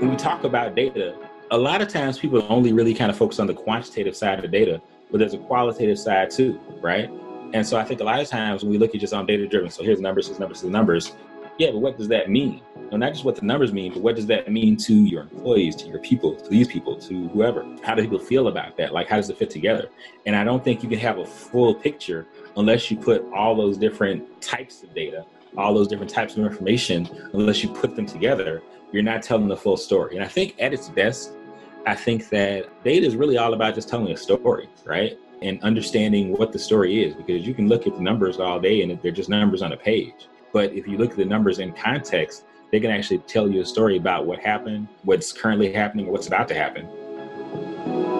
when we talk about data, a lot of times people only really kind of focus on the quantitative side of data, but there's a qualitative side too, right? And so I think a lot of times when we look at just on data driven, so here's numbers, here's numbers, here's numbers. Yeah, but what does that mean? No, not just what the numbers mean, but what does that mean to your employees, to your people, to these people, to whoever? How do people feel about that? Like, how does it fit together? And I don't think you can have a full picture unless you put all those different types of data, all those different types of information, unless you put them together, you're not telling the full story. And I think at its best, I think that data is really all about just telling a story, right? And understanding what the story is, because you can look at the numbers all day and they're just numbers on a page. But if you look at the numbers in context, they can actually tell you a story about what happened, what's currently happening, what's about to happen.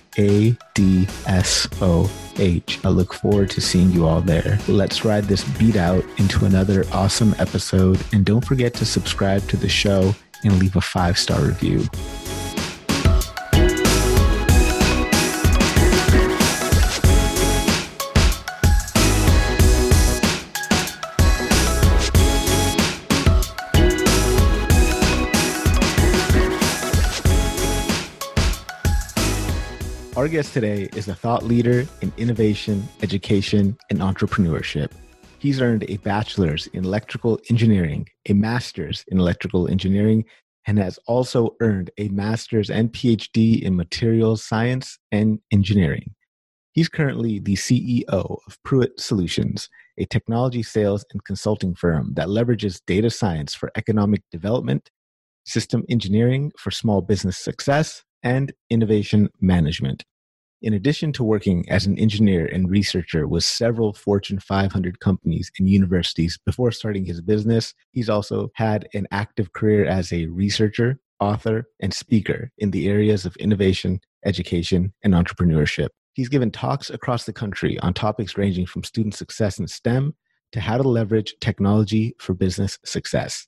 a D S O H. I look forward to seeing you all there. Let's ride this beat out into another awesome episode. And don't forget to subscribe to the show and leave a five star review. Our guest today is a thought leader in innovation, education, and entrepreneurship. He's earned a bachelor's in electrical engineering, a master's in electrical engineering, and has also earned a master's and PhD in materials science and engineering. He's currently the CEO of Prewitt Solutions, a technology sales and consulting firm that leverages data science for economic development, system engineering for small business success, and innovation management. In addition to working as an engineer and researcher with several Fortune 500 companies and universities before starting his business, he's also had an active career as a researcher, author, and speaker in the areas of innovation, education, and entrepreneurship. He's given talks across the country on topics ranging from student success in STEM to how to leverage technology for business success.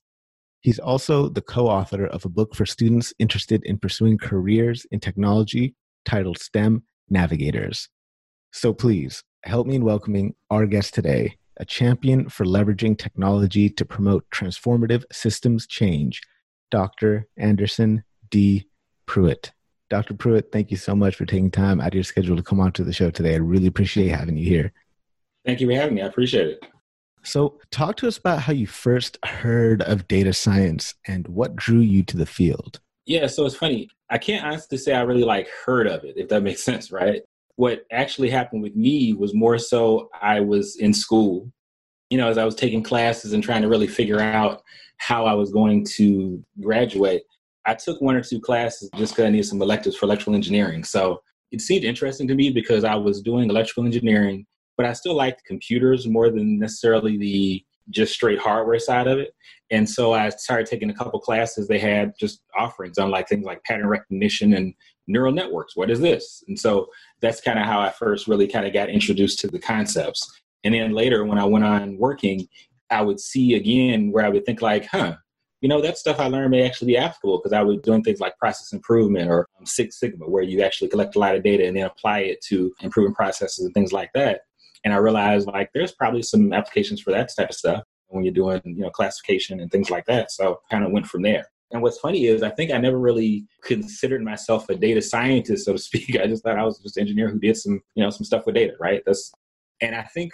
He's also the co author of a book for students interested in pursuing careers in technology titled STEM navigators. So please help me in welcoming our guest today, a champion for leveraging technology to promote transformative systems change, Dr. Anderson D. Prewitt. Dr. Prewitt, thank you so much for taking time out of your schedule to come on to the show today. I really appreciate having you here. Thank you for having me. I appreciate it. So, talk to us about how you first heard of data science and what drew you to the field. Yeah, so it's funny. I can't honestly say I really like heard of it, if that makes sense, right? What actually happened with me was more so I was in school, you know, as I was taking classes and trying to really figure out how I was going to graduate. I took one or two classes just because I needed some electives for electrical engineering. So it seemed interesting to me because I was doing electrical engineering, but I still liked computers more than necessarily the just straight hardware side of it. And so I started taking a couple classes. They had just offerings on like things like pattern recognition and neural networks. What is this? And so that's kind of how I first really kind of got introduced to the concepts. And then later, when I went on working, I would see again where I would think like, huh, you know, that stuff I learned may actually be applicable because I was doing things like process improvement or um, Six Sigma, where you actually collect a lot of data and then apply it to improving processes and things like that. And I realized like there's probably some applications for that type of stuff when you're doing, you know, classification and things like that. So kind of went from there. And what's funny is I think I never really considered myself a data scientist, so to speak. I just thought I was just an engineer who did some, you know, some stuff with data, right? That's and I think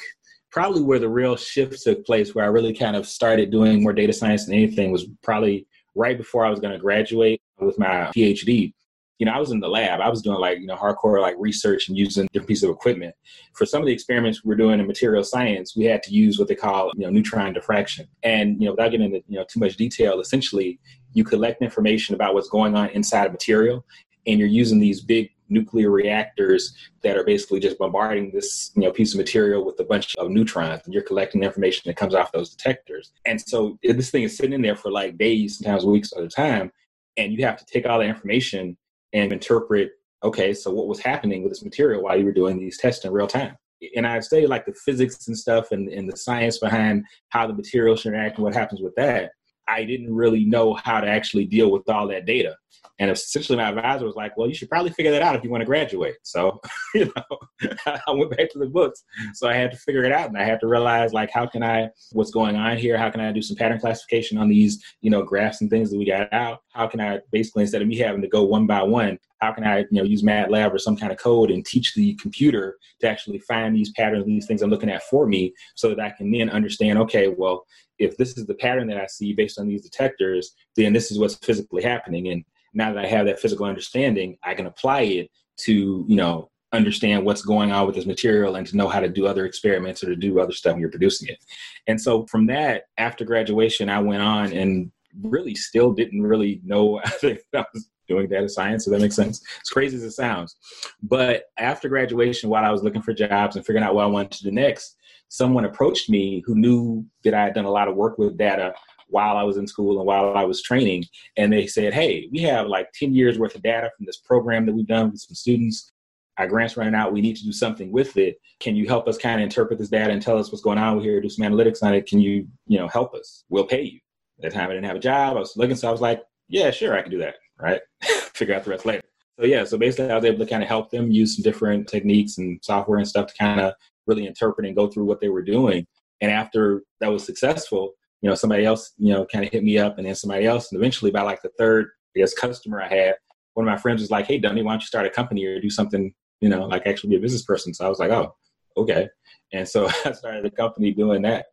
probably where the real shift took place, where I really kind of started doing more data science than anything, was probably right before I was going to graduate with my PhD. You know, I was in the lab. I was doing like, you know, hardcore like research and using different pieces of equipment. For some of the experiments we were doing in material science, we had to use what they call, you know, neutron diffraction. And, you know, without getting into, you know, too much detail, essentially you collect information about what's going on inside a material and you're using these big nuclear reactors that are basically just bombarding this you know piece of material with a bunch of neutrons and you're collecting information that comes off those detectors and so this thing is sitting in there for like days sometimes weeks at a time and you have to take all the information and interpret okay so what was happening with this material while you were doing these tests in real time. And i say like the physics and stuff and, and the science behind how the materials interact and what happens with that I didn't really know how to actually deal with all that data. And essentially, my advisor was like, "Well, you should probably figure that out if you want to graduate." So, you know, I went back to the books. So I had to figure it out, and I had to realize, like, how can I, what's going on here? How can I do some pattern classification on these, you know, graphs and things that we got out? How can I basically, instead of me having to go one by one, how can I, you know, use MATLAB or some kind of code and teach the computer to actually find these patterns, these things I'm looking at for me, so that I can then understand, okay, well, if this is the pattern that I see based on these detectors, then this is what's physically happening. And now that I have that physical understanding, I can apply it to, you know, understand what's going on with this material and to know how to do other experiments or to do other stuff when you're producing it. And so from that, after graduation, I went on and really still didn't really know I was doing data science. So that makes sense. As crazy as it sounds. But after graduation, while I was looking for jobs and figuring out what I wanted to do next, someone approached me who knew that I had done a lot of work with data while I was in school and while I was training. And they said, Hey, we have like 10 years worth of data from this program that we've done with some students. Our grant's running out. We need to do something with it. Can you help us kind of interpret this data and tell us what's going on here, do some analytics on it? Can you, you know, help us? We'll pay you. At the time I didn't have a job. I was looking, so I was like, yeah, sure, I can do that. Right. Figure out the rest later. So yeah, so basically I was able to kind of help them use some different techniques and software and stuff to kind of really interpret and go through what they were doing. And after that was successful, you know, somebody else, you know, kind of hit me up and then somebody else. And eventually by like the third, I guess, customer I had, one of my friends was like, Hey, Dunny, why don't you start a company or do something, you know, like actually be a business person? So I was like, Oh, okay. And so I started a company doing that.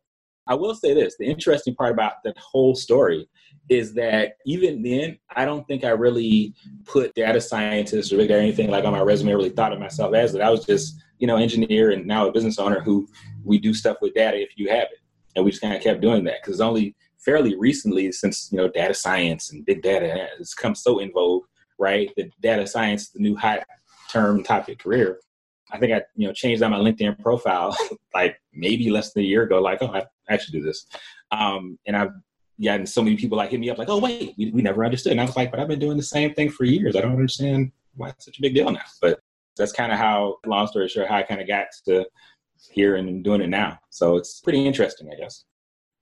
I will say this the interesting part about that whole story is that even then, I don't think I really put data scientist or anything like on my resume, really thought of myself as that. I was just, you know, engineer and now a business owner who we do stuff with data if you have it. And we just kind of kept doing that because it's only fairly recently since, you know, data science and big data has come so in vogue, right? That data science is the new hot term topic career. I think I, you know, changed on my LinkedIn profile like maybe less than a year ago, like, oh, I actually do this. Um, and I've gotten so many people like hit me up like, oh wait, we, we never understood. And I was like, but I've been doing the same thing for years. I don't understand why it's such a big deal now. But that's kind of how, long story short, how I kind of got to here and doing it now. So it's pretty interesting, I guess.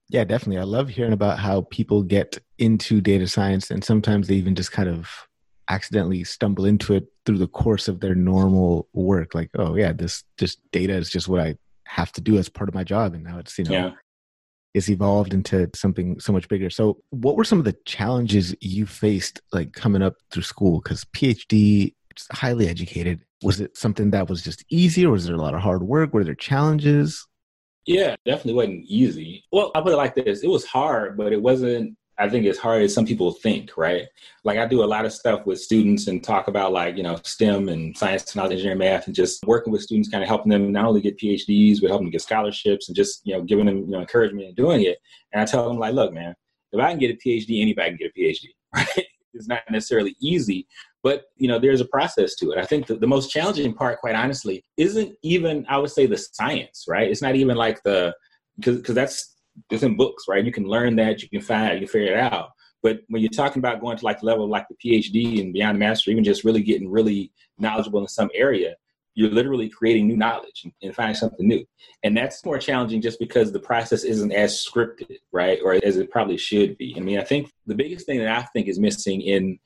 Yeah, definitely. I love hearing about how people get into data science and sometimes they even just kind of accidentally stumble into it through the course of their normal work. Like, oh yeah, this just data is just what I have to do as part of my job. And now it's, you know, yeah is evolved into something so much bigger. So, what were some of the challenges you faced like coming up through school? Because PhD, it's highly educated. Was it something that was just easy, or was there a lot of hard work? Were there challenges? Yeah, definitely wasn't easy. Well, I'll put it like this: it was hard, but it wasn't I think as hard as some people think, right? Like I do a lot of stuff with students and talk about like, you know, STEM and science, technology, engineering, math, and just working with students, kind of helping them not only get PhDs, but helping them get scholarships and just, you know, giving them, you know, encouragement and doing it. And I tell them like, look, man, if I can get a PhD, anybody can get a PhD, right? It's not necessarily easy, but you know, there's a process to it. I think the, the most challenging part, quite honestly, isn't even, I would say the science, right? It's not even like the, because because that's it's in books, right? You can learn that, you can find you can figure it out. But when you're talking about going to like level like the PhD and beyond the master, even just really getting really knowledgeable in some area, you're literally creating new knowledge and, and finding something new. And that's more challenging just because the process isn't as scripted, right? Or as it probably should be. I mean, I think the biggest thing that I think is missing in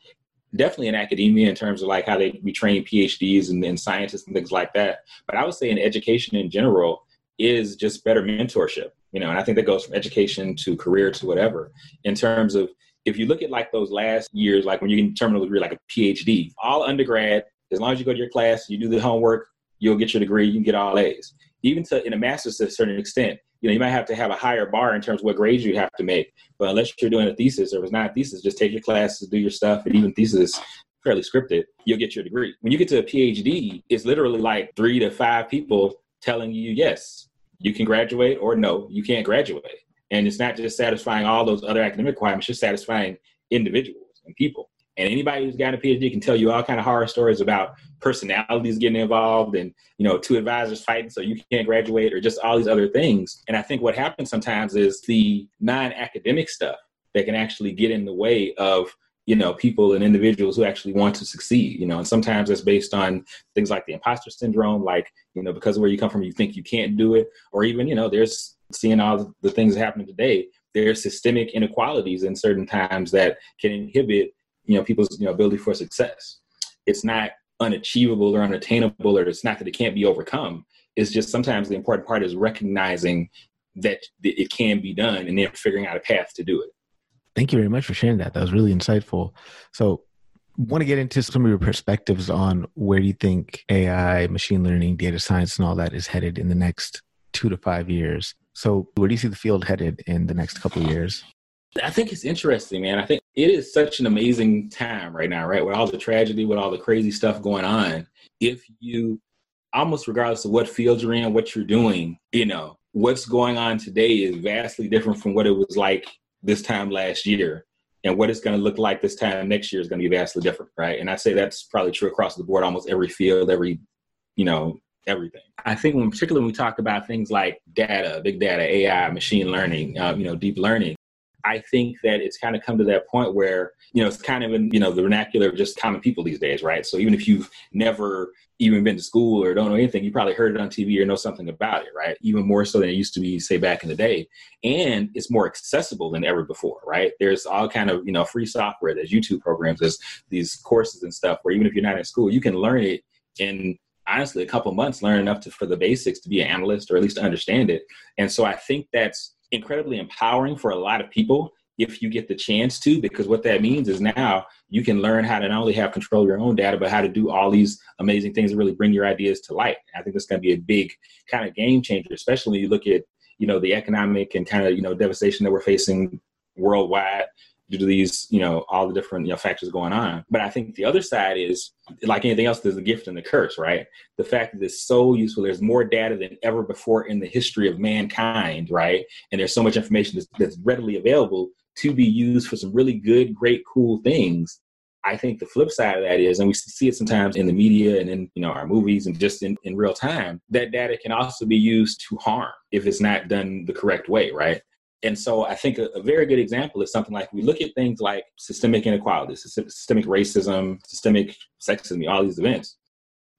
definitely in academia in terms of like how they we train PhDs and, and scientists and things like that. But I would say in education in general is just better mentorship you know and i think that goes from education to career to whatever in terms of if you look at like those last years like when you can terminal degree like a phd all undergrad as long as you go to your class you do the homework you'll get your degree you can get all a's even to in a master's to a certain extent you know you might have to have a higher bar in terms of what grades you have to make but unless you're doing a thesis or if it's not a thesis just take your classes do your stuff and even thesis fairly scripted, you'll get your degree. When you get to a PhD, it's literally like three to five people telling you, yes, you can graduate or no, you can't graduate. And it's not just satisfying all those other academic requirements, just satisfying individuals and people. And anybody who's got a PhD can tell you all kind of horror stories about personalities getting involved and, you know, two advisors fighting so you can't graduate or just all these other things. And I think what happens sometimes is the non-academic stuff that can actually get in the way of you know people and individuals who actually want to succeed you know and sometimes it's based on things like the imposter syndrome like you know because of where you come from you think you can't do it or even you know there's seeing all the things happening today there's systemic inequalities in certain times that can inhibit you know people's you know ability for success. It's not unachievable or unattainable or it's not that it can't be overcome. It's just sometimes the important part is recognizing that it can be done and then figuring out a path to do it. Thank you very much for sharing that. That was really insightful. So want to get into some of your perspectives on where do you think ai machine learning data science and all that is headed in the next two to five years? So where do you see the field headed in the next couple of years? I think it's interesting, man. I think it is such an amazing time right now, right? With all the tragedy, with all the crazy stuff going on. If you, almost regardless of what field you're in, what you're doing, you know, what's going on today is vastly different from what it was like this time last year. And what it's going to look like this time next year is going to be vastly different, right? And I say that's probably true across the board, almost every field, every, you know, everything. I think when particularly when we talk about things like data, big data, AI, machine learning, uh, you know, deep learning, I think that it's kind of come to that point where, you know, it's kind of in, you know, the vernacular of just common people these days, right? So even if you've never even been to school or don't know anything, you probably heard it on TV or know something about it, right? Even more so than it used to be, say, back in the day. And it's more accessible than ever before, right? There's all kind of, you know, free software, there's YouTube programs, there's these courses and stuff where even if you're not in school, you can learn it in honestly a couple months, learn enough to, for the basics to be an analyst or at least understand it. And so I think that's incredibly empowering for a lot of people if you get the chance to, because what that means is now you can learn how to not only have control of your own data, but how to do all these amazing things and really bring your ideas to light. I think that's going to be a big kind of game changer, especially when you look at, you know, the economic and kind of, you know, devastation that we're facing worldwide due to these, you know, all the different you know, factors going on. But I think the other side is, like anything else, there's a gift and the curse, right? The fact that it's so useful. There's more data than ever before in the history of mankind, right? And there's so much information that's, that's readily available to be used for some really good, great, cool things. I think the flip side of that is, and we see it sometimes in the media and in you know our movies and just in, in real time, that data can also be used to harm if it's not done the correct way, right? And so I think a, a, very good example is something like we look at things like systemic inequality, systemic racism, systemic sexism, all these events.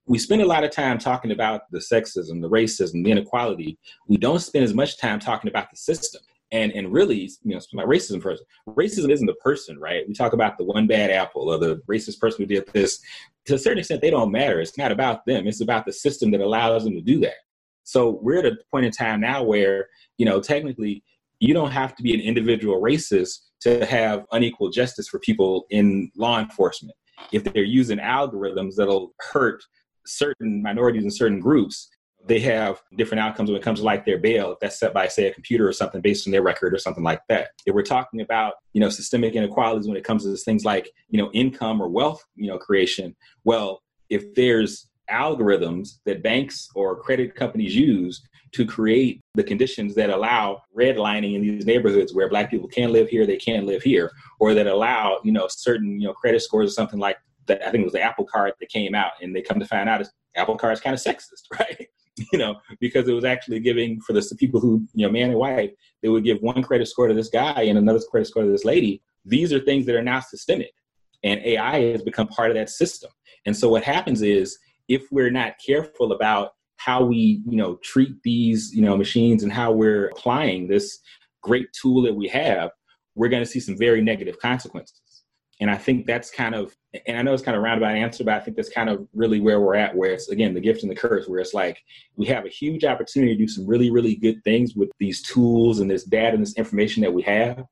We spend a lot of time talking about the sexism, the racism, the inequality. We don't spend as much time talking about the system. And, and really, you know, my racism first. Racism isn't the person, right? We talk about the one bad apple or the racist person who did this. To a certain extent, they don't matter. It's not about them. It's about the system that allows them to do that. So we're at a point in time now where, you know, technically you don't have to be an individual racist to have unequal justice for people in law enforcement. If they're using algorithms that'll hurt certain minorities and certain groups, they have different outcomes when it comes to like their bail if that's set by say a computer or something based on their record or something like that if we're talking about you know systemic inequalities when it comes to things like you know income or wealth you know creation well if there's algorithms that banks or credit companies use to create the conditions that allow redlining in these neighborhoods where black people can live here, they can't live here, or that allow, you know, certain, you know, credit scores or something like that. I think it was the Apple card that came out and they come to find out Apple card is kind of sexist, right? you know, because it was actually giving for the people who, you know, man and wife, they would give one credit score to this guy and another credit score to this lady. These are things that are now systemic. And AI has become part of that system. And so what happens is if we're not careful about how we you know treat these you know machines and how we're applying this great tool that we have we're going to see some very negative consequences. And i think that's kind of and i know it's kind of roundabout answer but i think that's kind of really where we're at where it's again the gift and the curse where it's like we have a huge opportunity to do some really really good things with these tools and this data and this information that we have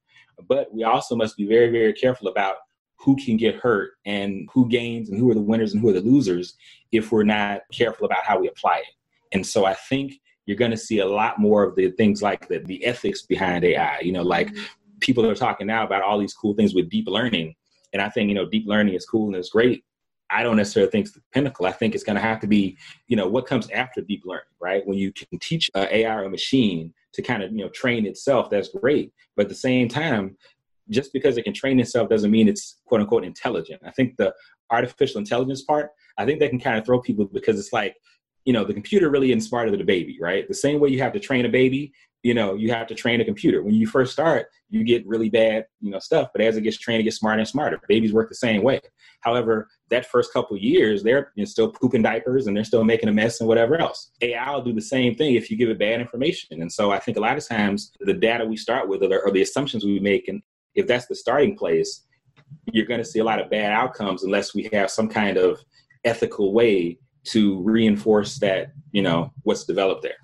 but we also must be very very careful about who can get hurt and who gains and who are the winners and who are the losers if we're not careful about how we apply it and so I think you're going to see a lot more of the things like the, the ethics behind AI. You know, like mm-hmm. people are talking now about all these cool things with deep learning. And I think, you know, deep learning is cool and it's great. I don't necessarily think it's the pinnacle. I think it's going to have to be, you know, what comes after deep learning, right? When you can teach an AI or a machine to kind of, you know, train itself, that's great. But at the same time, just because it can train itself doesn't mean it's quote unquote intelligent. I think the artificial intelligence part, I think that can kind of throw people because it's like, you know, the computer really isn't smarter than the baby, right? The same way you have to train a baby, you know, you have to train a computer. When you first start, you get really bad, you know, stuff. But as it gets trained, it gets smarter and smarter. Babies work the same way. However, that first couple years, they're you know, still pooping diapers and they're still making a mess and whatever else. AI will do the same thing if you give it bad information. And so I think a lot of times the data we start with or the, or the assumptions we make, and if that's the starting place, you're going to see a lot of bad outcomes unless we have some kind of ethical way to reinforce that, you know, what's developed there.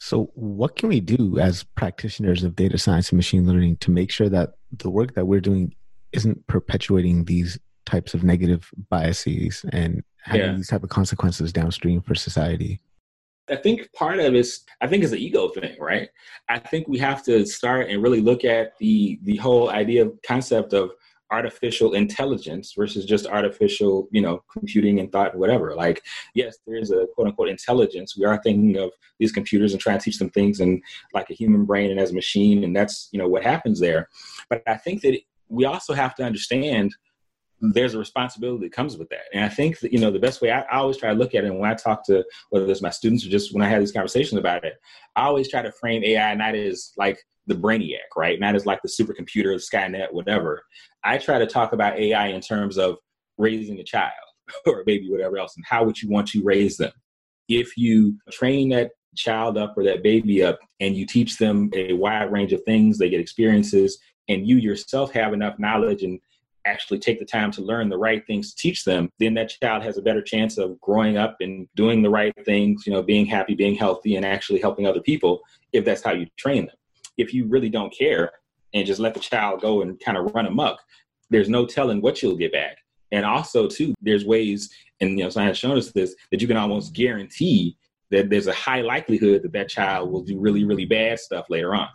So, what can we do as practitioners of data science and machine learning to make sure that the work that we're doing isn't perpetuating these types of negative biases and having yeah. these type of consequences downstream for society? I think part of it is I think it's an ego thing, right? I think we have to start and really look at the the whole idea of concept of artificial intelligence versus just artificial, you know, computing and thought, whatever. Like, yes, there is a quote unquote intelligence. We are thinking of these computers and trying to teach them things and like a human brain and as a machine, and that's you know what happens there. But I think that we also have to understand there's a responsibility that comes with that. And I think that, you know, the best way I, I, always try to look at it, and when I talk to whether it's my students or just when I have these conversations about it, I always try to frame AI not as like the brainiac, right? Not as like the supercomputer, the Skynet, whatever. I try to talk about AI in terms of raising a child or a baby, whatever else, and how would you want to raise them? If you train that child up or that baby up and you teach them a wide range of things, they get experiences, and you yourself have enough knowledge and actually take the time to learn the right things to teach them, then that child has a better chance of growing up and doing the right things, you know, being happy, being healthy, and actually helping other people if that's how you train them. If you really don't care and just let the child go and kind of run amok, there's no telling what you'll get back. And also, too, there's ways, and you know, science shown us this, that you can almost guarantee that there's a high likelihood that that child will do really, really bad stuff later on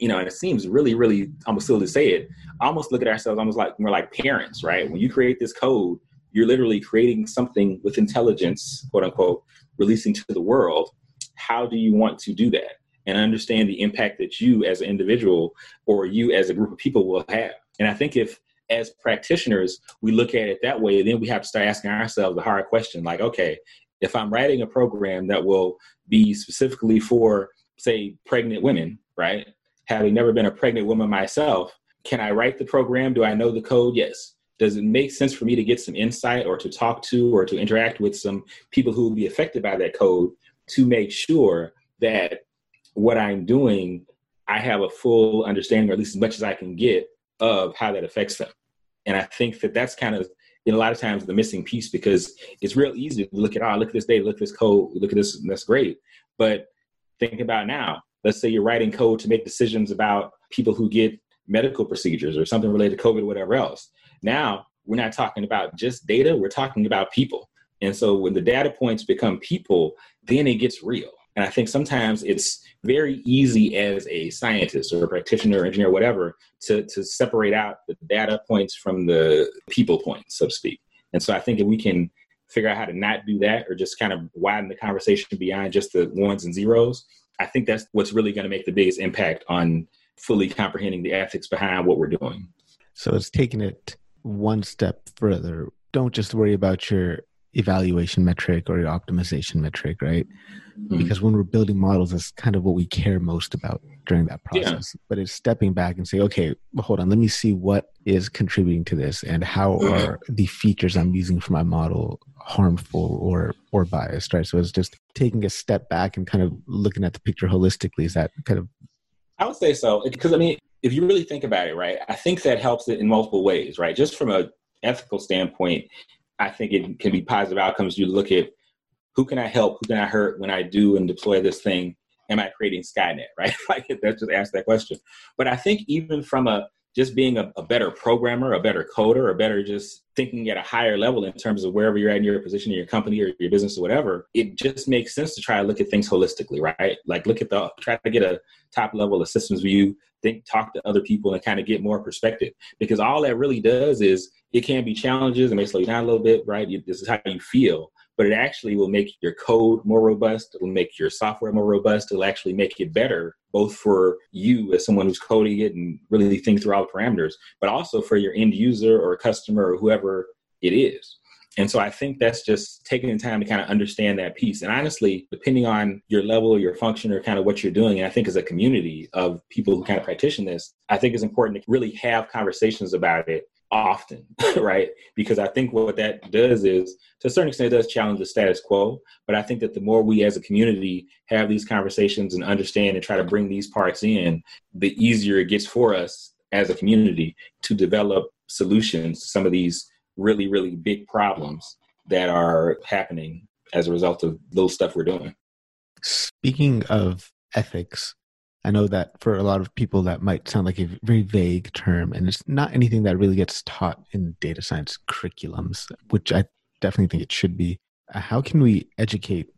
you know, and it seems really, really almost silly to say it, almost look at ourselves almost like we're like parents, right? When you create this code, you're literally creating something with intelligence, quote unquote, releasing to the world. How do you want to do that? And understand the impact that you as an individual or you as a group of people will have. And I think if as practitioners we look at it that way, then we have to start asking ourselves the hard question like, okay, if I'm writing a program that will be specifically for, say, pregnant women, right? Having never been a pregnant woman myself, can I write the program? Do I know the code? Yes. Does it make sense for me to get some insight or to talk to or to interact with some people who will be affected by that code to make sure that what I'm doing, I have a full understanding, or at least as much as I can get, of how that affects them? And I think that that's kind of in a lot of times the missing piece because it's real easy to look at, oh, look at this data, look at this code, look at this, that's great. But think about now, let's say you're writing code to make decisions about people who get medical procedures or something related to COVID, or whatever else. Now, we're not talking about just data, we're talking about people. And so when the data points become people, then it gets real. And I think sometimes it's very easy as a scientist or a practitioner or engineer, or whatever, to, to separate out the data points from the people points, so to speak. And so I think if we can figure out how to not do that or just kind of widen the conversation beyond just the ones and zeros, I think that's what's really going to make the biggest impact on fully comprehending the ethics behind what we're doing. So it's taking it one step further. Don't just worry about your evaluation metric or your optimization metric, right? Mm-hmm. Because when we're building models, that's kind of what we care most about during that process. Yeah. But it's stepping back and say, okay, well, hold on, let me see what is contributing to this and how mm-hmm. are the features I'm using for my model harmful or or biased, right? So it's just taking a step back and kind of looking at the picture holistically. Is that kind of? I would say so because I mean, if you really think about it, right, I think that helps it in multiple ways, right? Just from a ethical standpoint, I think it can be positive outcomes. You look at who can I help, who can I hurt when I do and deploy this thing. Am I creating Skynet, right? like that's just ask that question. But I think even from a just being a, a, better programmer, a better coder, or better just thinking at a higher level in terms of wherever you're at in your position in your company or your business or whatever, it just makes sense to try to look at things holistically, right? Like look at the try to get a top level of systems view, think, talk to other people and kind of get more perspective. Because all that really does is it can be challenges and may slow you down a little bit, right? This is how you feel, but it actually will make your code more robust. It will make your software more robust. It'll actually make it better, both for you as someone who's coding it and really think through all the parameters, but also for your end user or customer or whoever it is. And so I think that's just taking the time to kind of understand that piece. And honestly, depending on your level, your function, or kind of what you're doing, and I think as a community of people who kind of practice this, I think it's important to really have conversations about it often, right? Because I think what that does is, to a certain extent, it does challenge the status quo. But I think that the more we as a community have these conversations and understand and try to bring these parts in, the easier it gets for us as a community to develop solutions to some of these really, really big problems that are happening as a result of little stuff we're doing. Speaking of ethics, I know that for a lot of people that might sound like a very vague term, and it's not anything that really gets taught in data science curriculums, which I definitely think it should be. Uh, how can we educate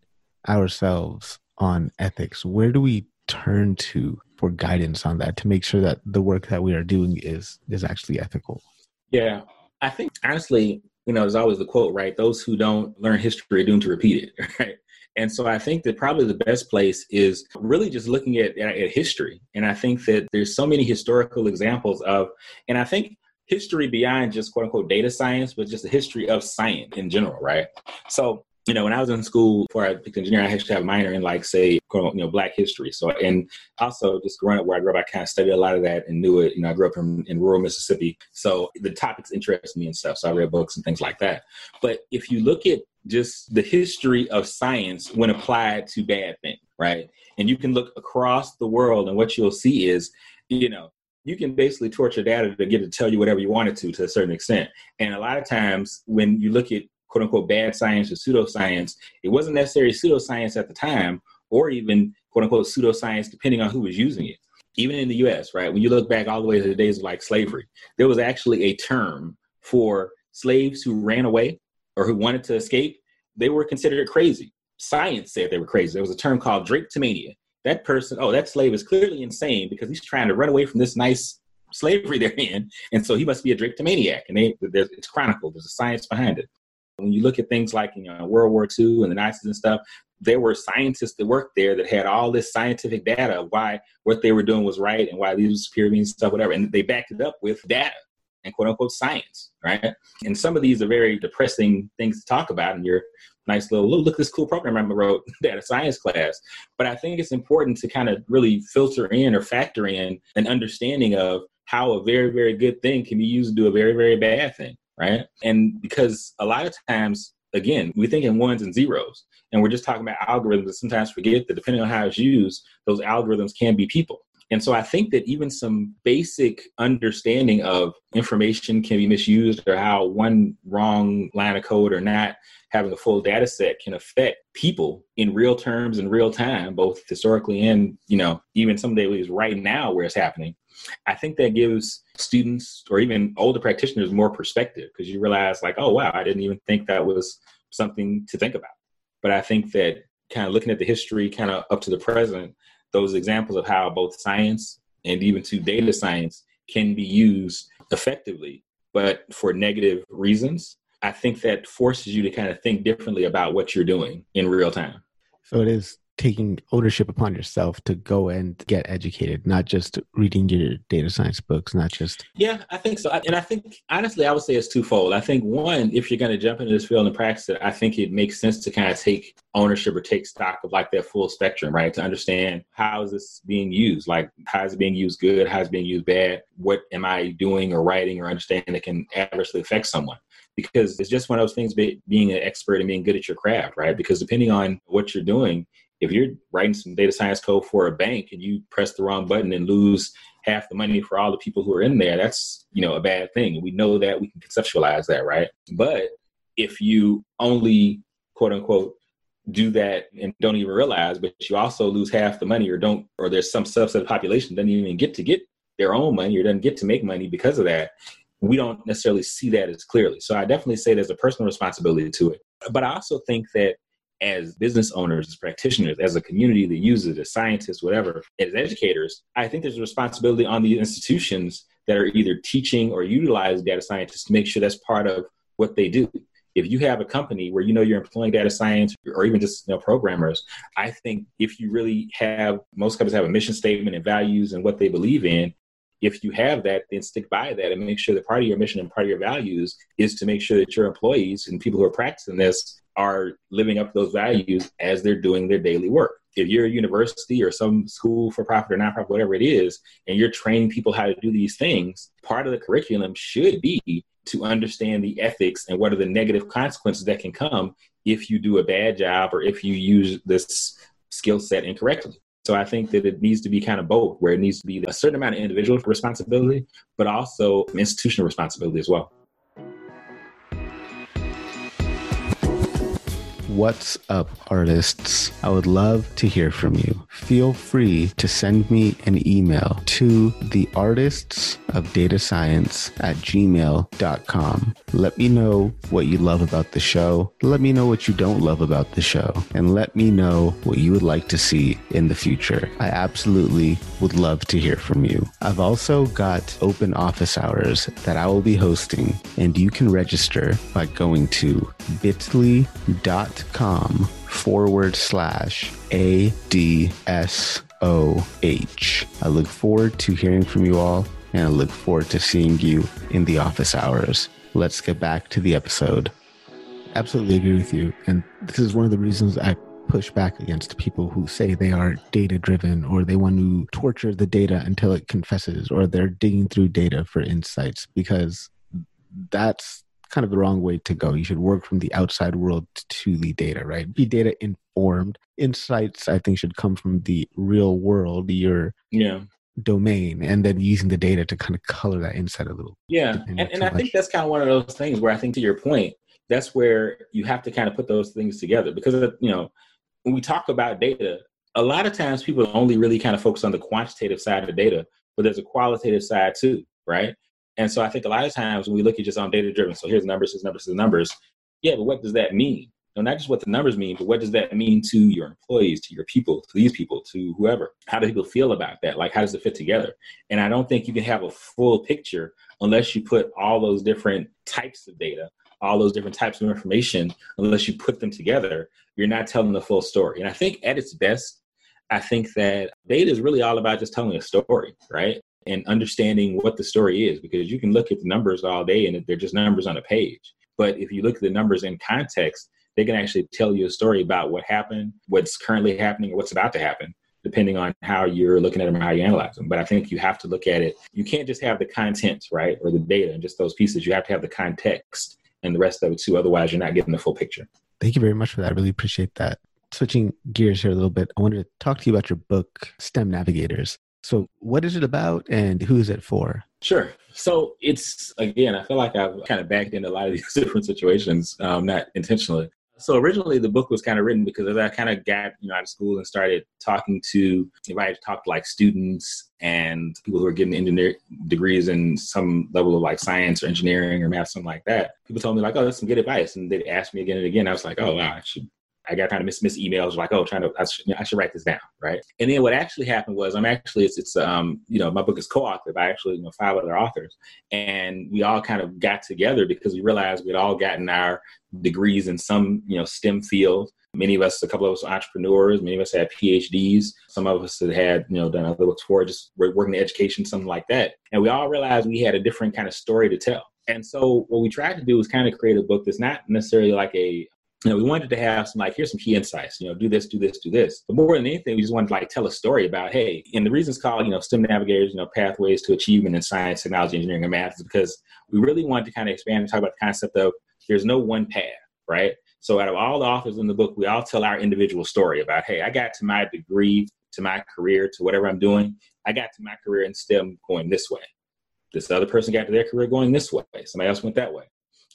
ourselves on ethics? Where do we turn to for guidance on that to make sure that the work that we are doing is is actually ethical? Yeah, I think honestly, you know, there's always the quote, right? Those who don't learn history are doomed to repeat it, right? And so I think that probably the best place is really just looking at, at, history. And I think that there's so many historical examples of, and I think history beyond just quote unquote data science, but just the history of science in general, right? So you know, when I was in school before I picked engineering, I actually have a minor in like say, you know, Black history. So, and also just growing up where I grew up, I kind of studied a lot of that and knew it. You know, I grew up in, in rural Mississippi, so the topics interest me and stuff. So I read books and things like that. But if you look at just the history of science when applied to bad things, right? And you can look across the world, and what you'll see is, you know, you can basically torture data to get it to tell you whatever you want it to to a certain extent. And a lot of times when you look at quote unquote bad science or pseudoscience. It wasn't necessarily pseudoscience at the time, or even quote unquote pseudoscience, depending on who was using it. Even in the US, right? When you look back all the way to the days of like slavery, there was actually a term for slaves who ran away or who wanted to escape. They were considered crazy. Science said they were crazy. There was a term called drapetomania. That person, oh, that slave is clearly insane because he's trying to run away from this nice slavery they're in, and so he must be a drapetomaniac. And they, it's chronicled. There's a science behind it. When you look at things like you know World War II and the Nazis and stuff, there were scientists that worked there that had all this scientific data of why what they were doing was right and why these were and stuff, whatever. And they backed it up with data and quote unquote science, right? And some of these are very depressing things to talk about in your nice little look, look this cool program I wrote data science class. But I think it's important to kind of really filter in or factor in an understanding of how a very, very good thing can be used to do a very, very bad thing right? And because a lot of times, again, we think in ones and zeros, and we're just talking about algorithms. And sometimes forget that depending on how it's used, those algorithms can be people. And so I think that even some basic understanding of information can be misused or how one wrong line of code or not having a full data set can affect people in real terms in real time, both historically and, you know, even some days right now where it's happening. I think that gives students or even older practitioners more perspective because you realize, like, oh, wow, I didn't even think that was something to think about. But I think that kind of looking at the history, kind of up to the present, those examples of how both science and even to data science can be used effectively, but for negative reasons, I think that forces you to kind of think differently about what you're doing in real time. So it is taking ownership upon yourself to go and get educated, not just reading your data science books, not just. Yeah, I think so. And I think, honestly, I would say it's twofold. I think, one, if you're going to jump into this field and practice it, I think it makes sense to kind of take ownership or take stock of like that full spectrum, right? To understand how is this being used? Like, how is it being used good? How is it being used bad? What am I doing or writing or understanding that can adversely affect someone? because it's just one of those things being an expert and being good at your craft right because depending on what you're doing if you're writing some data science code for a bank and you press the wrong button and lose half the money for all the people who are in there, that's you know a bad thing. We know that we can conceptualize that, right? But if you only quote unquote do that and don't even realize, but you also lose half the money or don't, or there's some subset of the population doesn't even get to get their own money or doesn't get to make money because of that. We don't necessarily see that as clearly. So I definitely say there's a personal responsibility to it. But I also think that as business owners, as practitioners, as a community that uses it, as scientists, whatever, as educators, I think there's a responsibility on the institutions that are either teaching or utilize data scientists to make sure that's part of what they do. If you have a company where you know you're employing data science or even just you know, programmers, I think if you really have most companies have a mission statement and values and what they believe in, if you have that, then stick by that and make sure that part of your mission and part of your values is to make sure that your employees and people who are practicing this are living up to those values as they're doing their daily work. If you're a university or some school for profit or nonprofit, whatever it is, and you're training people how to do these things, part of the curriculum should be to understand the ethics and what are the negative consequences that can come if you do a bad job or if you use this skill set incorrectly. So I think that it needs to be kind of both, where it needs to be a certain amount of individual responsibility, but also institutional responsibility as well. What's up, artists? I would love to hear from you. Feel free to send me an email to the artists of data science at gmail.com. Let me know what you love about the show. Let me know what you don't love about the show. And let me know what you would like to see in the future. I absolutely would love to hear from you. I've also got open office hours that I will be hosting, and you can register by going to bit.ly.com forward slash ADS OH. I look forward to hearing from you all, and I look forward to seeing you in the office hours. Let's get back to the episode. Absolutely agree with you. And this is one of the reasons I push back against people who say they are data driven or they want to torture the data until it confesses or they're digging through data for insights because that's kind of the wrong way to go. You should work from the outside world to the data, right? Be data informed. Insights, I think, should come from the real world, your yeah. domain, and then using the data to kind of color that insight a little. Yeah. And, and I think that's kind of one of those things where I think, to your point, that's where you have to kind of put those things together because, uh, you know, when we talk about data, a lot of times people only really kind of focus on the quantitative side of the data, but there's a qualitative side too, right? And so I think a lot of times when we look at just on data driven, so here's numbers, here's numbers, here's numbers. Yeah, but what does that mean? No, not just what the numbers mean, but what does that mean to your employees, to your people, to these people, to whoever? How do people feel about that? Like, how does it fit together? And I don't think you can have a full picture unless you put all those different types of data, all those different types of information, unless you put them together, you're not telling the full story. And I think at its best, I think that data is really all about just telling a story, right? And understanding what the story is because you can look at the numbers all day and they're just numbers on a page. But if you look at the numbers in context, they can actually tell you a story about what happened, what's currently happening, or what's about to happen, depending on how you're looking at them and how you analyze them. But I think you have to look at it. You can't just have the content, right, or the data and just those pieces. You have to have the context and the rest of it too. Otherwise, you're not getting the full picture. Thank you very much for that. I really appreciate that. Switching gears here a little bit, I wanted to talk to you about your book, STEM Navigators. So, what is it about and who is it for? Sure. So, it's again, I feel like I've kind of backed into a lot of these different situations, um, not intentionally. So, originally, the book was kind of written because as I kind of got you know out of school and started talking to, if I talked to like students and people who are getting engineer degrees in some level of like science or engineering or math, something like that, people told me like, "Oh, that's some good advice," and they'd ask me again and again. I was like, "Oh, wow, I should I got kind of miss miss emails like, oh, trying to I should, I should, write this down, right? And then what actually happened was I'm actually it's it's um you know my book is co-authored by actually you know five other authors, and we all kind of got together because we realized we'd all gotten our degrees in some you know STEM field. Many of us, a couple of us, entrepreneurs. Many of us had PhDs. Some of us had had you know done other books for just working in education, something like that. And we all realized we had a different kind of story to tell. And so what we tried to do was kind of create a book that's not necessarily like a you know, we wanted to have some like, here's some key insights, you know, do this, do this, do this. But more than anything, we just wanted to like tell a story about, hey, and the reason it's called, you know, STEM navigators, you know, pathways to achievement in science, technology, engineering, and math is because we really wanted to kind of expand and talk about the concept of there's no one path, right? So out of all the authors in the book, we all tell our individual story about, hey, I got to my degree, to my career, to whatever I'm doing. I got to my career in STEM going this way. This other person got to their career going this way. Somebody else went that way.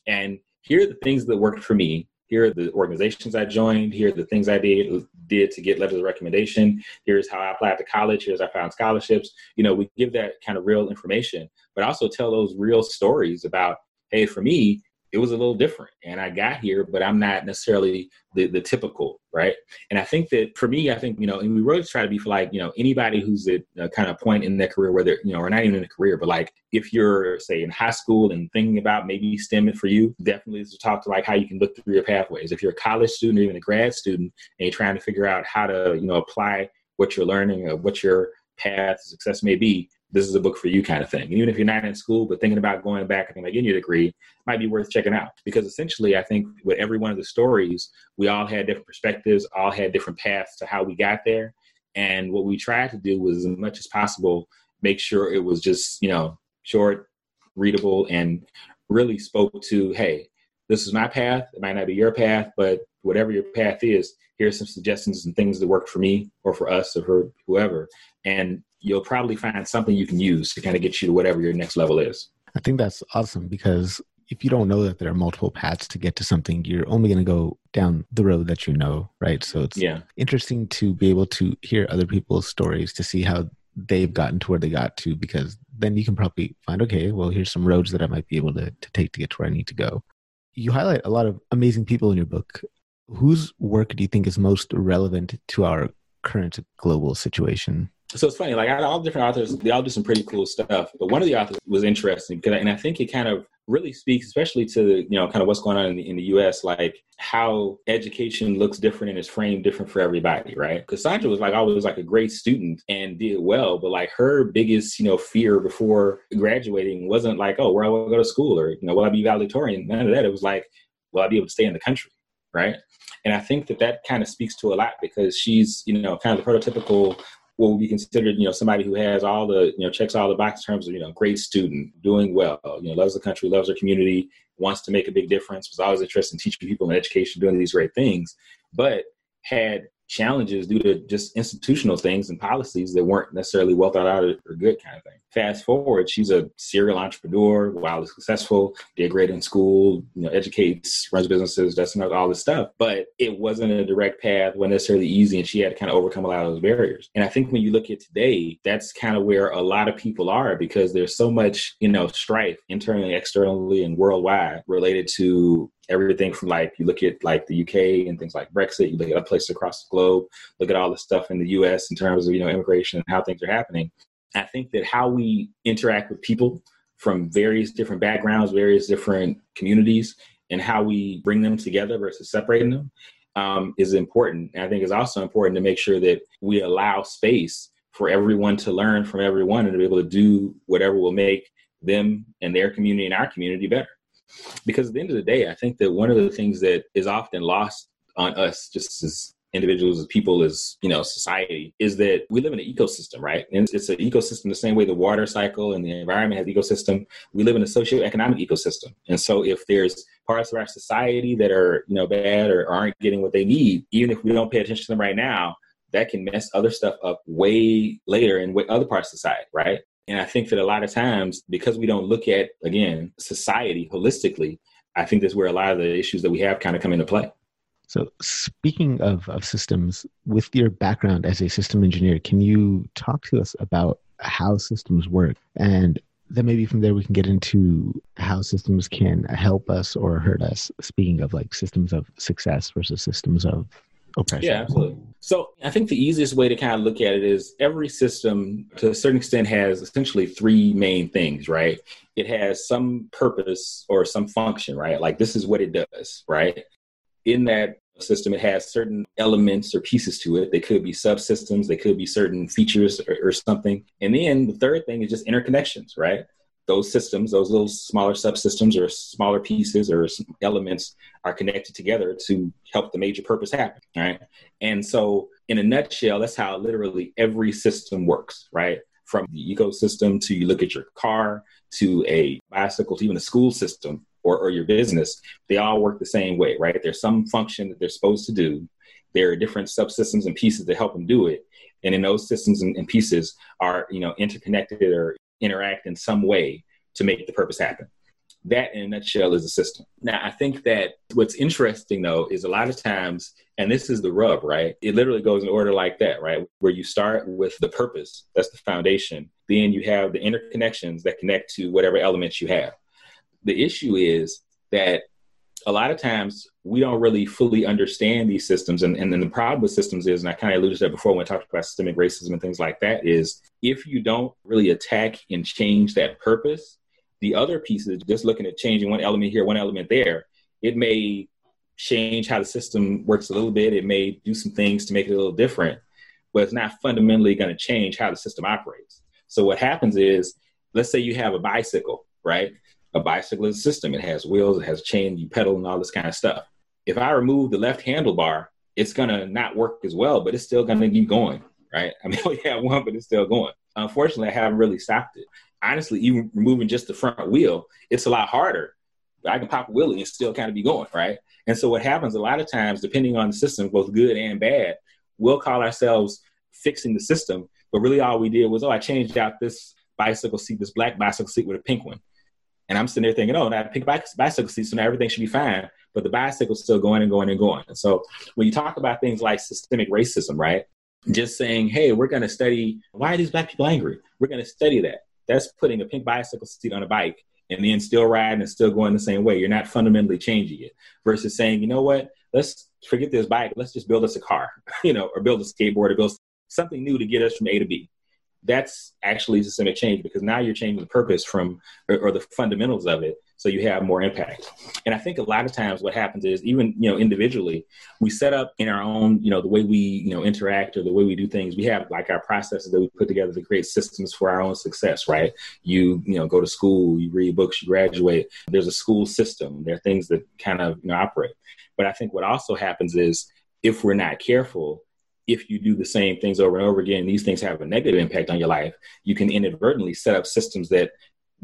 And here are the things that worked for me here are the organizations I joined. Here are the things I did did to get letters of recommendation. Here's how I applied to college. Here's how I found scholarships. You know, we give that kind of real information, but also tell those real stories about, hey, for me, it was a little different. And I got here, but I'm not necessarily the, the typical, right? And I think that for me, I think, you know, and we really try to be for like, you know, anybody who's at a kind of point in their career where they're, you know, or not even in a career, but like if you're, say, in high school and thinking about maybe STEM it for you, definitely is to talk to like how you can look through your pathways. If you're a college student or even a grad student and you're trying to figure out how to, you know, apply what you're learning or what your path to success may be, this is a book for you kind of thing. Even if you're not in school, but thinking about going back and getting your degree might be worth checking out. Because essentially, I think with every one of the stories, we all had different perspectives, all had different paths to how we got there. And what we tried to do was, as much as possible, make sure it was just, you know, short, readable, and really spoke to, hey, this is my path. It might not be your path, but whatever your path is, here's some suggestions and things that worked for me or for us or for whoever. And you'll probably find something you can use to kind of get you to whatever your next level is. I think that's awesome because if you don't know that there are multiple paths to get to something, you're only going to go down the road that you know, right? So it's yeah. interesting to be able to hear other people's stories to see how they've gotten to where they got to because then you can probably find okay well here's some roads that i might be able to, to take to get to where i need to go you highlight a lot of amazing people in your book whose work do you think is most relevant to our current global situation so it's funny, like all different authors, they all do some pretty cool stuff. But one of the authors was interesting because, and I think it kind of really speaks, especially to you know, kind of what's going on in the, in the U.S., like how education looks different and is framed different for everybody, right? Cassandra was like always like a great student and did well, but like her biggest, you know, fear before graduating wasn't like, oh, where I will go to school or you know, will I be valedictorian? None of that. It was like, will I be able to stay in the country, right? And I think that that kind of speaks to a lot because she's, you know, kind of the prototypical what would be considered, you know, somebody who has all the, you know, checks all the boxes in terms of, you know, great student, doing well, you know, loves the country, loves their community, wants to make a big difference, was always interested in teaching people in education, doing these great things, but had challenges due to just institutional things and policies that weren't necessarily well thought out or good kind of thing. Fast forward, she's a serial entrepreneur, wildly successful, did great in school, you know, educates, runs businesses, does all this stuff. But it wasn't a direct path, wasn't necessarily easy, and she had to kind of overcome a lot of those barriers. And I think when you look at today, that's kind of where a lot of people are because there's so much, you know, strife internally, externally, and worldwide related to everything from like you look at like the UK and things like Brexit, you look at other places across the globe, look at all the stuff in the US in terms of, you know, immigration and how things are happening. I think that how we interact with people from various different backgrounds, various different communities, and how we bring them together versus separating them um, is important. And I think it's also important to make sure that we allow space for everyone to learn from everyone and to be able to do whatever will make them and their community and our community better. Because at the end of the day, I think that one of the things that is often lost on us, just as individuals, as people, as you know, society, is that we live in an ecosystem, right? And it's an ecosystem the same way the water cycle and the environment has ecosystem. We live in a socioeconomic ecosystem, and so if there's parts of our society that are you know bad or aren't getting what they need, even if we don't pay attention to them right now, that can mess other stuff up way later in other parts of society, right? And I think that a lot of times, because we don't look at, again, society holistically, I think that's where a lot of the issues that we have kind of come into play. So, speaking of, of systems, with your background as a system engineer, can you talk to us about how systems work? And then maybe from there we can get into how systems can help us or hurt us. Speaking of like systems of success versus systems of oppression. Yeah, absolutely. So I think the easiest way to kind of look at it is every system, to a certain extent, has essentially three main things, right? It has some purpose or some function, right? Like this is what it does, right? In that system, it has certain elements or pieces to it. They could be subsystems, they could be certain features or, or something. And then the third thing is just interconnections, right? Those systems, those little smaller subsystems or smaller pieces or elements are connected together to help the major purpose happen, right? And so, in a nutshell, that's how literally every system works, right? From the ecosystem to you look at your car to a bicycle to even a school system or, or your business, they all work the same way, right? There's some function that they're supposed to do. There are different subsystems and pieces that help them do it. And in those systems and, and pieces are, you know, interconnected or interact in some way to make the purpose happen. That, in a nutshell, is a system. Now, I think that what's interesting, though, is a lot of times, and this is the rub, right? It literally goes in order like that, right? Where you start with the purpose, that's the foundation. Then you have the interconnections that connect to whatever elements you have. The issue is that a lot of times we don't really fully understand these systems. And, and then the problem with systems is, and I kind of alluded to that before when I talked about systemic racism and things like that, is if you don't really attack and change that purpose, the other pieces, just looking at changing one element here, one element there, it may change how the system works a little bit. It may do some things to make it a little different, but it's not fundamentally going to change how the system operates. So what happens is, let's say you have a bicycle, right? A bicycle system. It has wheels, it has chain, you pedal, and all this kind of stuff. If I remove the left handlebar, it's gonna not work as well, but it's still gonna mm-hmm. keep going, right? I mean, oh, we have one, but it's still going. Unfortunately, I haven't really stopped it. Honestly, even removing just the front wheel, it's a lot harder. I can pop a wheelie and still kind of be going, right? And so what happens a lot of times, depending on the system, both good and bad, we'll call ourselves fixing the system, but really all we did was, oh, I changed out this bicycle seat, this black bicycle seat with a pink one. And I'm sitting there thinking, oh, now I pick a bicycle seat, so now everything should be fine. But the bicycle's still going and going and going. And so when you talk about things like systemic racism, right? Just saying, hey, we're going to study why are these black people angry? We're going to study that. That's putting a pink bicycle seat on a bike and then still riding and still going the same way. You're not fundamentally changing it versus saying, you know what? Let's forget this bike. Let's just build us a car, you know, or build a skateboard or build something new to get us from A to B that's actually systemic change because now you're changing the purpose from or, or, the fundamentals of it so you have more impact. And i think a lot of times what happens is even you know individually we set up in our own you know the way we you know interact or the way we do things we have like our processes that we put together to create systems for our own success right? You you know go to school you read books you graduate. There's a school system. There are things that kind of you know operate. But i think what also happens is if we're not careful if you do the same things over and over again, these things have a negative impact on your life, you can inadvertently set up systems that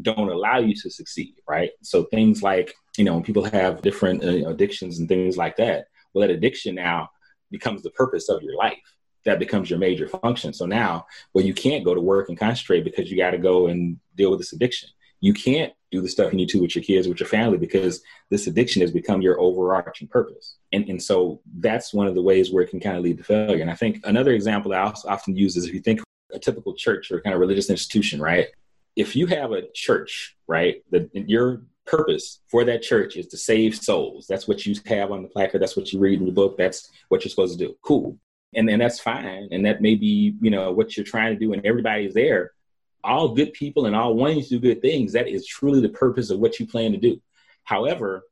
don't allow you to succeed, right? So things like, you know, when people have different uh, addictions and things like that, well, that addiction now becomes the purpose of your life. That becomes your major function. So now, well, you can't go to work and concentrate because you got to go and deal with this addiction. You can't do the stuff you need to with your kids, with your family, because this addiction has become your overarching purpose. And, and so that's one of the ways where it can kind of lead to failure. And I think another example I also often use is if you think a typical church or kind of religious institution, right? If you have a church, right, that your purpose for that church is to save souls. That's what you have on the placard. That's what you read in your book. That's what you're supposed to do. Cool. And then that's fine. And that may be, you know, what you're trying to do and everybody's there all good people and all wanting to do good things, that is truly the purpose of what you plan to do. However,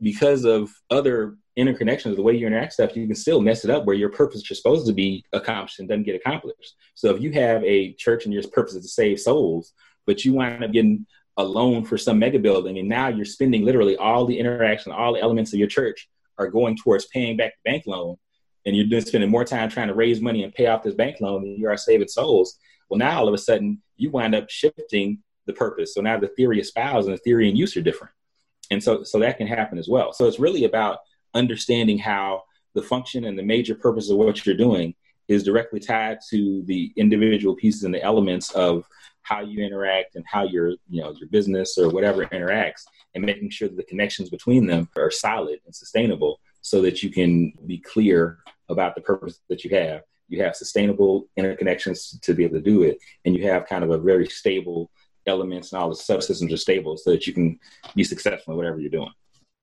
because of other interconnections, the way you interact stuff, you can still mess it up where your purpose is supposed to be accomplished and doesn't get accomplished. So if you have a church and your purpose is to save souls, but you wind up getting a loan for some mega building, and now you're spending literally all the interaction, all the elements of your church are going towards paying back the bank loan, and you're spending more time trying to raise money and pay off this bank loan than you are saving souls well, now all of a sudden you wind up shifting the purpose. So now the theory of spouse and the theory and use are different. And so, so that can happen as well. So it's really about understanding how the function and the major purpose of what you're doing is directly tied to the individual pieces and the elements of how you interact and how your you know your business or whatever interacts and making sure that the connections between them are solid and sustainable so that you can be clear about the purpose that you have you have sustainable interconnections to be able to do it, and you have kind of a very stable elements and all the subsystems are stable so that you can be successful in whatever you're doing.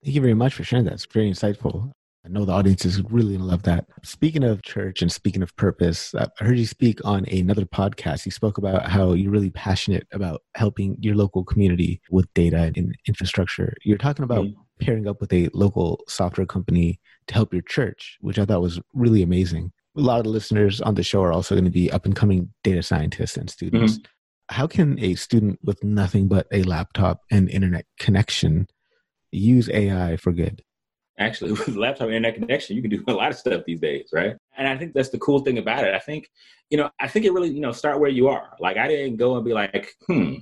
Thank you very much for sharing that. It's very insightful. I know the audience is really going to love that. Speaking of church and speaking of purpose, I heard you speak on another podcast. You spoke about how you're really passionate about helping your local community with data and infrastructure. You're talking about mm-hmm. pairing up with a local software company to help your church, which I thought was really amazing a lot of the listeners on the show are also going to be up and coming data scientists and students. Mm-hmm. How can a student with nothing but a laptop and internet connection use AI for good? Actually, with laptop internet connection, you can do a lot of stuff these days, right? And I think that's the cool thing about it. I think, you know, I think it really, you know, start where you are. Like I didn't go and be like, hmm,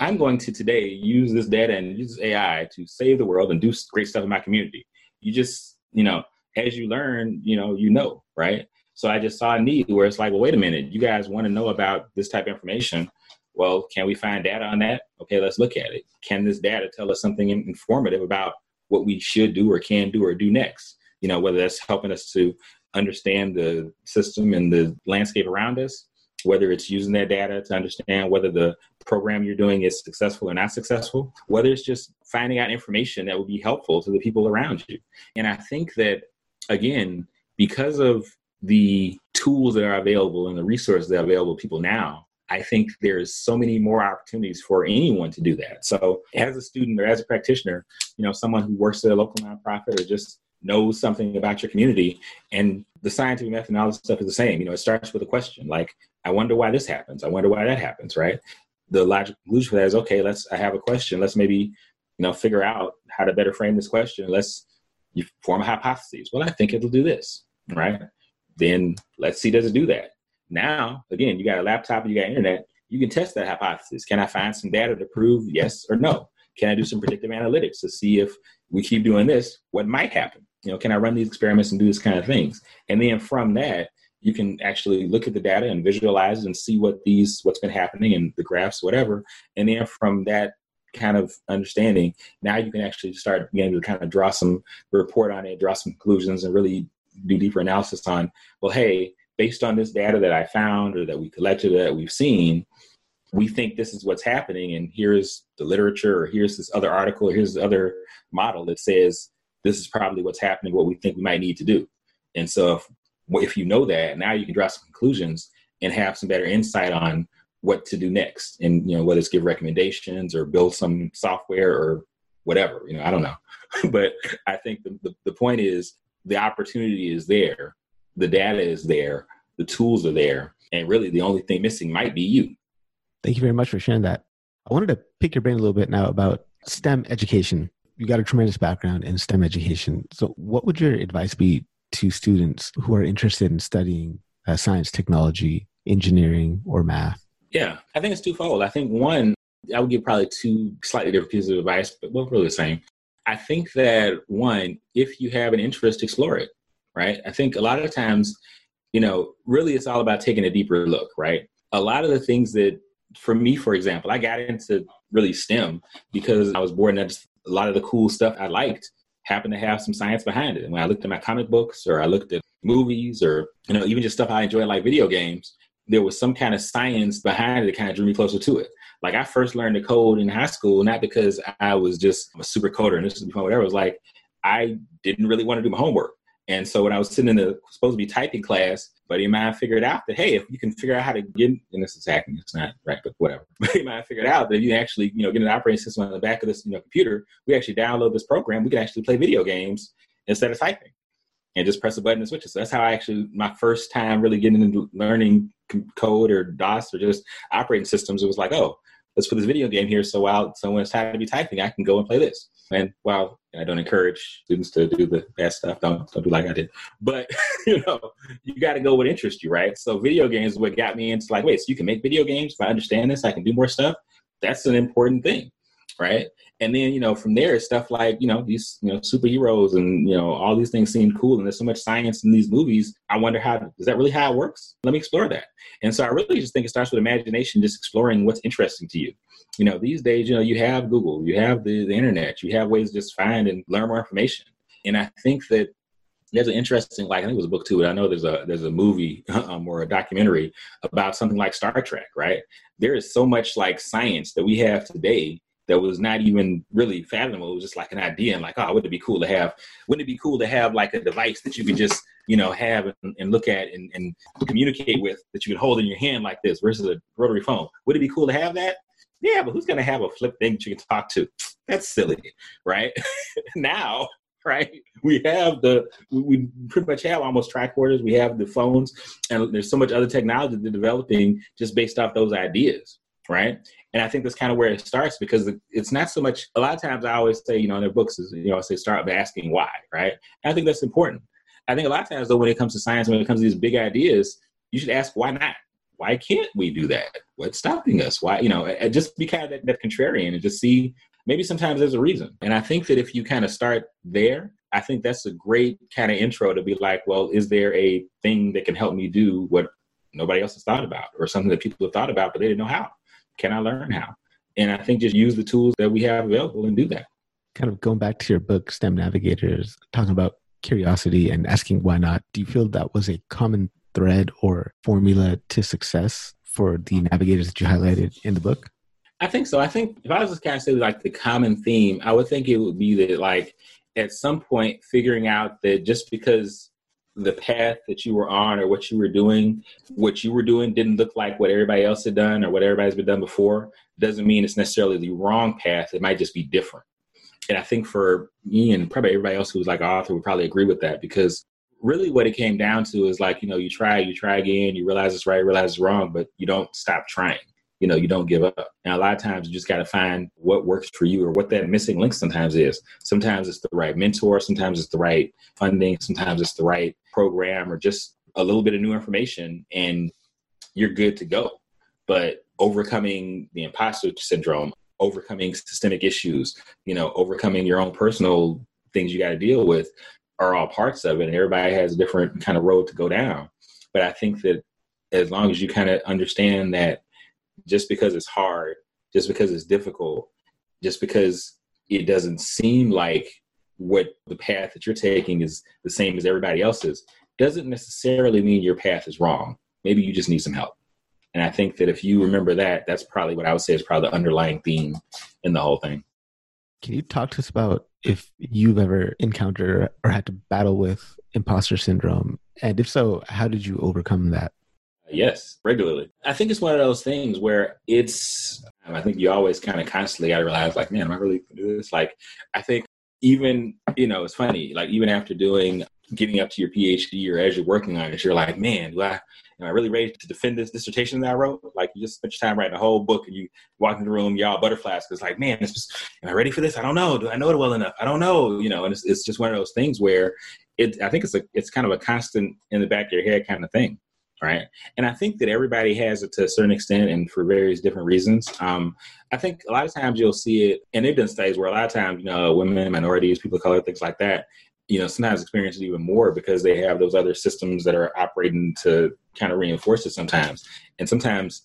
I'm going to today use this data and use AI to save the world and do great stuff in my community. You just, you know, as you learn, you know, you know, right? So I just saw a need where it's like, well, wait a minute, you guys want to know about this type of information. Well, can we find data on that? Okay, let's look at it. Can this data tell us something informative about what we should do or can do or do next? You know, whether that's helping us to understand the system and the landscape around us, whether it's using that data to understand whether the program you're doing is successful or not successful, whether it's just finding out information that will be helpful to the people around you. And I think that, again, because of the tools that are available and the resources that are available to people now, I think there's so many more opportunities for anyone to do that. So, as a student or as a practitioner, you know, someone who works at a local nonprofit or just knows something about your community, and the scientific method and all this stuff is the same. You know, it starts with a question like, I wonder why this happens. I wonder why that happens, right? The logical conclusion for that is okay, let's I have a question. Let's maybe, you know, figure out how to better frame this question. Let's you form a hypothesis. Well, I think it'll do this, right? Then let's see does it do that. Now, again, you got a laptop, you got internet, you can test that hypothesis. Can I find some data to prove yes or no? Can I do some predictive analytics to see if we keep doing this, what might happen? You know, can I run these experiments and do this kind of things? And then from that, you can actually look at the data and visualize and see what these what's been happening and the graphs, whatever. And then from that kind of understanding, now you can actually start beginning to kind of draw some report on it, draw some conclusions, and really do deeper analysis on, well, hey, based on this data that I found or that we collected that we've seen, we think this is what's happening. And here's the literature, or here's this other article, or here's the other model that says this is probably what's happening, what we think we might need to do. And so if, if you know that, now you can draw some conclusions and have some better insight on what to do next. And, you know, whether it's give recommendations or build some software or whatever, you know, I don't know. but I think the, the, the point is the opportunity is there the data is there, the tools are there, and really the only thing missing might be you. Thank you very much for sharing that. I wanted to pick your brain a little bit now about STEM education. You got a tremendous background in STEM education. So, what would your advice be to students who are interested in studying uh, science, technology, engineering, or math? Yeah, I think it's twofold. I think one, I would give probably two slightly different pieces of advice, but both really the same. I think that one, if you have an interest, explore it right? I think a lot of times, you know, really it's all about taking a deeper look, right? A lot of the things that, for me, for example, I got into really STEM because I was bored and just, a lot of the cool stuff I liked happened to have some science behind it. And when I looked at my comic books or I looked at movies or, you know, even just stuff I enjoy like video games, there was some kind of science behind it that kind of drew me closer to it. Like I first learned to code in high school, not because I was just a super coder and this was before whatever. It was like I didn't really want to do my homework. And so when I was sitting in the supposed to be typing class, buddy of mine figured out that hey, if you can figure out how to get and this is hacking, it's not right, but whatever. Buddy of mine figured out that you actually, you know, get an operating system on the back of this, you know, computer, we actually download this program, we can actually play video games instead of typing. And just press a button and switch it. So that's how I actually my first time really getting into learning code or DOS or just operating systems. It was like, oh, let's put this video game here so while so when it's time to be typing, I can go and play this. And while I don't encourage students to do the bad stuff, don't don't do like I did. But you know, you got to go what interests you, right? So video games is what got me into like, wait, so you can make video games? If I understand this, I can do more stuff. That's an important thing, right? And then you know, from there, stuff like you know these you know superheroes and you know all these things seem cool, and there's so much science in these movies. I wonder how is that really how it works? Let me explore that. And so I really just think it starts with imagination, just exploring what's interesting to you you know, these days, you know, you have Google, you have the, the internet, you have ways to just find and learn more information. And I think that there's an interesting, like I think it was a book too, but I know there's a there's a movie um, or a documentary about something like Star Trek, right? There is so much like science that we have today that was not even really fathomable. It was just like an idea and like, oh, wouldn't it be cool to have? Wouldn't it be cool to have like a device that you could just, you know, have and, and look at and, and communicate with that you could hold in your hand like this versus a rotary phone? Would it be cool to have that? Yeah, but who's going to have a flip thing that you can talk to? That's silly, right? now, right? We have the we pretty much have almost tricorders. We have the phones, and there's so much other technology they're developing just based off those ideas, right? And I think that's kind of where it starts because it's not so much. A lot of times, I always say, you know, in their books, is you know, I say start by asking why, right? And I think that's important. I think a lot of times, though, when it comes to science, when it comes to these big ideas, you should ask why not, why can't we do that? What's stopping us? Why, you know, just be kind of that, that contrarian and just see maybe sometimes there's a reason. And I think that if you kind of start there, I think that's a great kind of intro to be like, well, is there a thing that can help me do what nobody else has thought about or something that people have thought about, but they didn't know how? Can I learn how? And I think just use the tools that we have available and do that. Kind of going back to your book, STEM Navigators, talking about curiosity and asking why not. Do you feel that was a common thread or formula to success for the navigators that you highlighted in the book? I think so. I think if I was just kind of say like the common theme, I would think it would be that like at some point figuring out that just because the path that you were on or what you were doing, what you were doing didn't look like what everybody else had done or what everybody's been done before, doesn't mean it's necessarily the wrong path. It might just be different. And I think for me and probably everybody else who's like an author would probably agree with that because really what it came down to is like, you know, you try, you try again, you realize it's right, realize it's wrong, but you don't stop trying. You know, you don't give up. And a lot of times you just got to find what works for you or what that missing link sometimes is. Sometimes it's the right mentor, sometimes it's the right funding, sometimes it's the right program or just a little bit of new information and you're good to go. But overcoming the imposter syndrome, overcoming systemic issues, you know, overcoming your own personal things you got to deal with are all parts of it. And everybody has a different kind of road to go down. But I think that as long as you kind of understand that just because it's hard, just because it's difficult, just because it doesn't seem like what the path that you're taking is the same as everybody else's, doesn't necessarily mean your path is wrong. Maybe you just need some help. And I think that if you remember that, that's probably what I would say is probably the underlying theme in the whole thing. Can you talk to us about if you've ever encountered or had to battle with imposter syndrome? And if so, how did you overcome that? Yes, regularly. I think it's one of those things where it's, I think you always kind of constantly got to realize, like, man, am I really do this? Like, I think even, you know, it's funny, like, even after doing, getting up to your PhD or as you're working on it, you're like, man, do I, am I really ready to defend this dissertation that I wrote? Like you just spent your time writing a whole book and you walk in the room, y'all butterflies. Cause like, man, it's am I ready for this? I don't know. Do I know it well enough? I don't know. You know, and it's, it's just one of those things where it, I think it's a, it's kind of a constant in the back of your head kind of thing. Right. And I think that everybody has it to a certain extent and for various different reasons. Um, I think a lot of times you'll see it, and they've done studies where a lot of times, you know, women, minorities, people of color, things like that, you know sometimes experience it even more because they have those other systems that are operating to kind of reinforce it sometimes and sometimes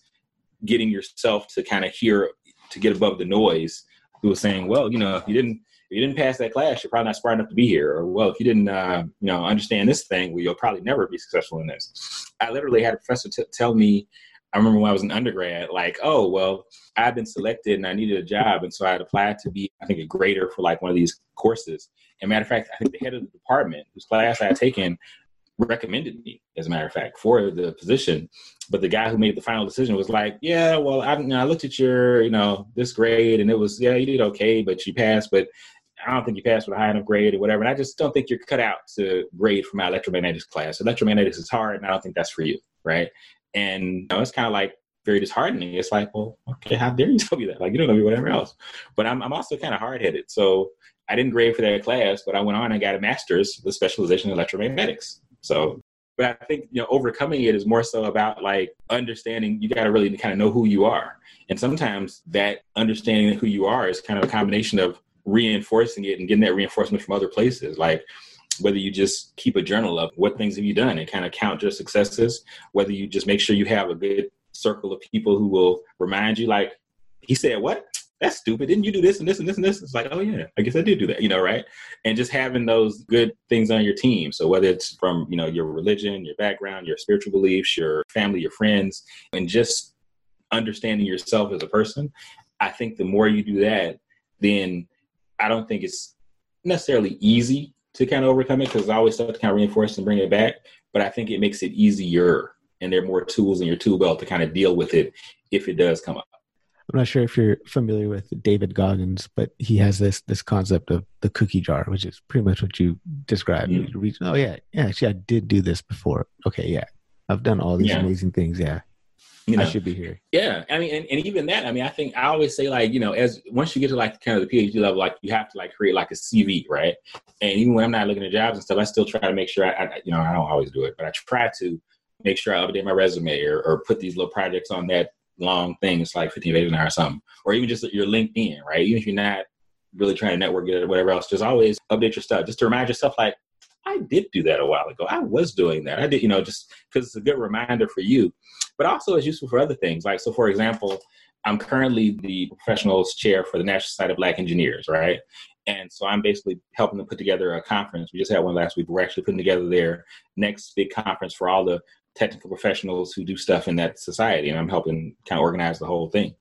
getting yourself to kind of hear to get above the noise who was saying well you know if you didn't if you didn't pass that class you're probably not smart enough to be here or well if you didn't uh, you know understand this thing well you'll probably never be successful in this i literally had a professor t- tell me I remember when I was an undergrad, like, oh, well, I've been selected and I needed a job. And so I had applied to be, I think, a grader for like one of these courses. And matter of fact, I think the head of the department, whose class I had taken, recommended me, as a matter of fact, for the position. But the guy who made the final decision was like, yeah, well, I, you know, I looked at your, you know, this grade and it was, yeah, you did okay, but you passed. But I don't think you passed with a high enough grade or whatever. And I just don't think you're cut out to grade for my electromagnetics class. Electromagnetics is hard, and I don't think that's for you, right? And you know, it's kind of like very disheartening. It's like, well, okay, how dare you tell me that? Like, you don't know me, whatever else. But I'm, I'm also kind of hard headed. So I didn't grade for that class, but I went on and got a master's with specialization in electromagnetics. So, but I think, you know, overcoming it is more so about like understanding you got to really kind of know who you are. And sometimes that understanding who you are is kind of a combination of reinforcing it and getting that reinforcement from other places. Like, whether you just keep a journal of what things have you done and kind of count your successes, whether you just make sure you have a good circle of people who will remind you, like, he said, What? That's stupid. Didn't you do this and this and this and this? It's like, oh yeah, I guess I did do that, you know, right? And just having those good things on your team. So whether it's from, you know, your religion, your background, your spiritual beliefs, your family, your friends, and just understanding yourself as a person, I think the more you do that, then I don't think it's necessarily easy to kind of overcome it because I always have to kind of reinforce and bring it back. But I think it makes it easier and there are more tools in your tool belt to kind of deal with it if it does come up. I'm not sure if you're familiar with David Goggins, but he has this this concept of the cookie jar, which is pretty much what you described. Mm. You reach, oh yeah, yeah, actually I did do this before. Okay, yeah. I've done all these yeah. amazing things. Yeah you know, I should be here. Yeah, I mean, and, and even that, I mean, I think I always say like, you know, as once you get to like kind of the PhD level, like you have to like create like a CV, right? And even when I'm not looking at jobs and stuff, I still try to make sure I, I you know, I don't always do it, but I try to make sure I update my resume or, or put these little projects on that long thing. It's like 15 pages an hour or something, or even just your LinkedIn, right? Even if you're not really trying to network it or whatever else, just always update your stuff, just to remind yourself, like, I did do that a while ago. I was doing that. I did, you know, just because it's a good reminder for you, but also it's useful for other things. Like, so for example, I'm currently the professionals chair for the National Society of Black Engineers, right? And so I'm basically helping them put together a conference. We just had one last week. We're actually putting together their next big conference for all the technical professionals who do stuff in that society, and I'm helping kind of organize the whole thing.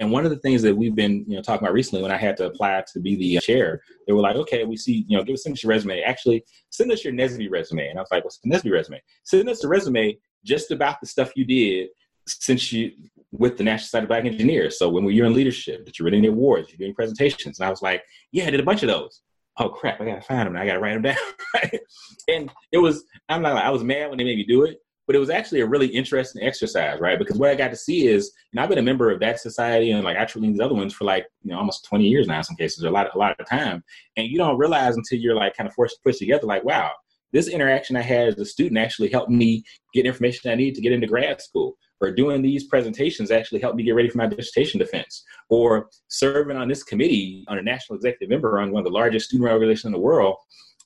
And one of the things that we've been, you know, talking about recently, when I had to apply to be the uh, chair, they were like, "Okay, we see, you know, give us send us your resume. Actually, send us your NSBE resume." And I was like, "What's the NSBE resume? Send us a resume just about the stuff you did since you with the National Society of Black Engineers. So when you're in leadership, that you're winning awards, you're doing presentations." And I was like, "Yeah, I did a bunch of those." oh crap, I gotta find them. I gotta write them down. and it was, I'm not, I was mad when they made me do it, but it was actually a really interesting exercise, right? Because what I got to see is, and I've been a member of that society and like actually these other ones for like, you know, almost 20 years now in some cases, a lot, a lot of time. And you don't realize until you're like kind of forced to push together, like, wow, this interaction I had as a student actually helped me get information I need to get into grad school. Or doing these presentations actually helped me get ready for my dissertation defense. Or serving on this committee on a national executive member on one of the largest student organizations in the world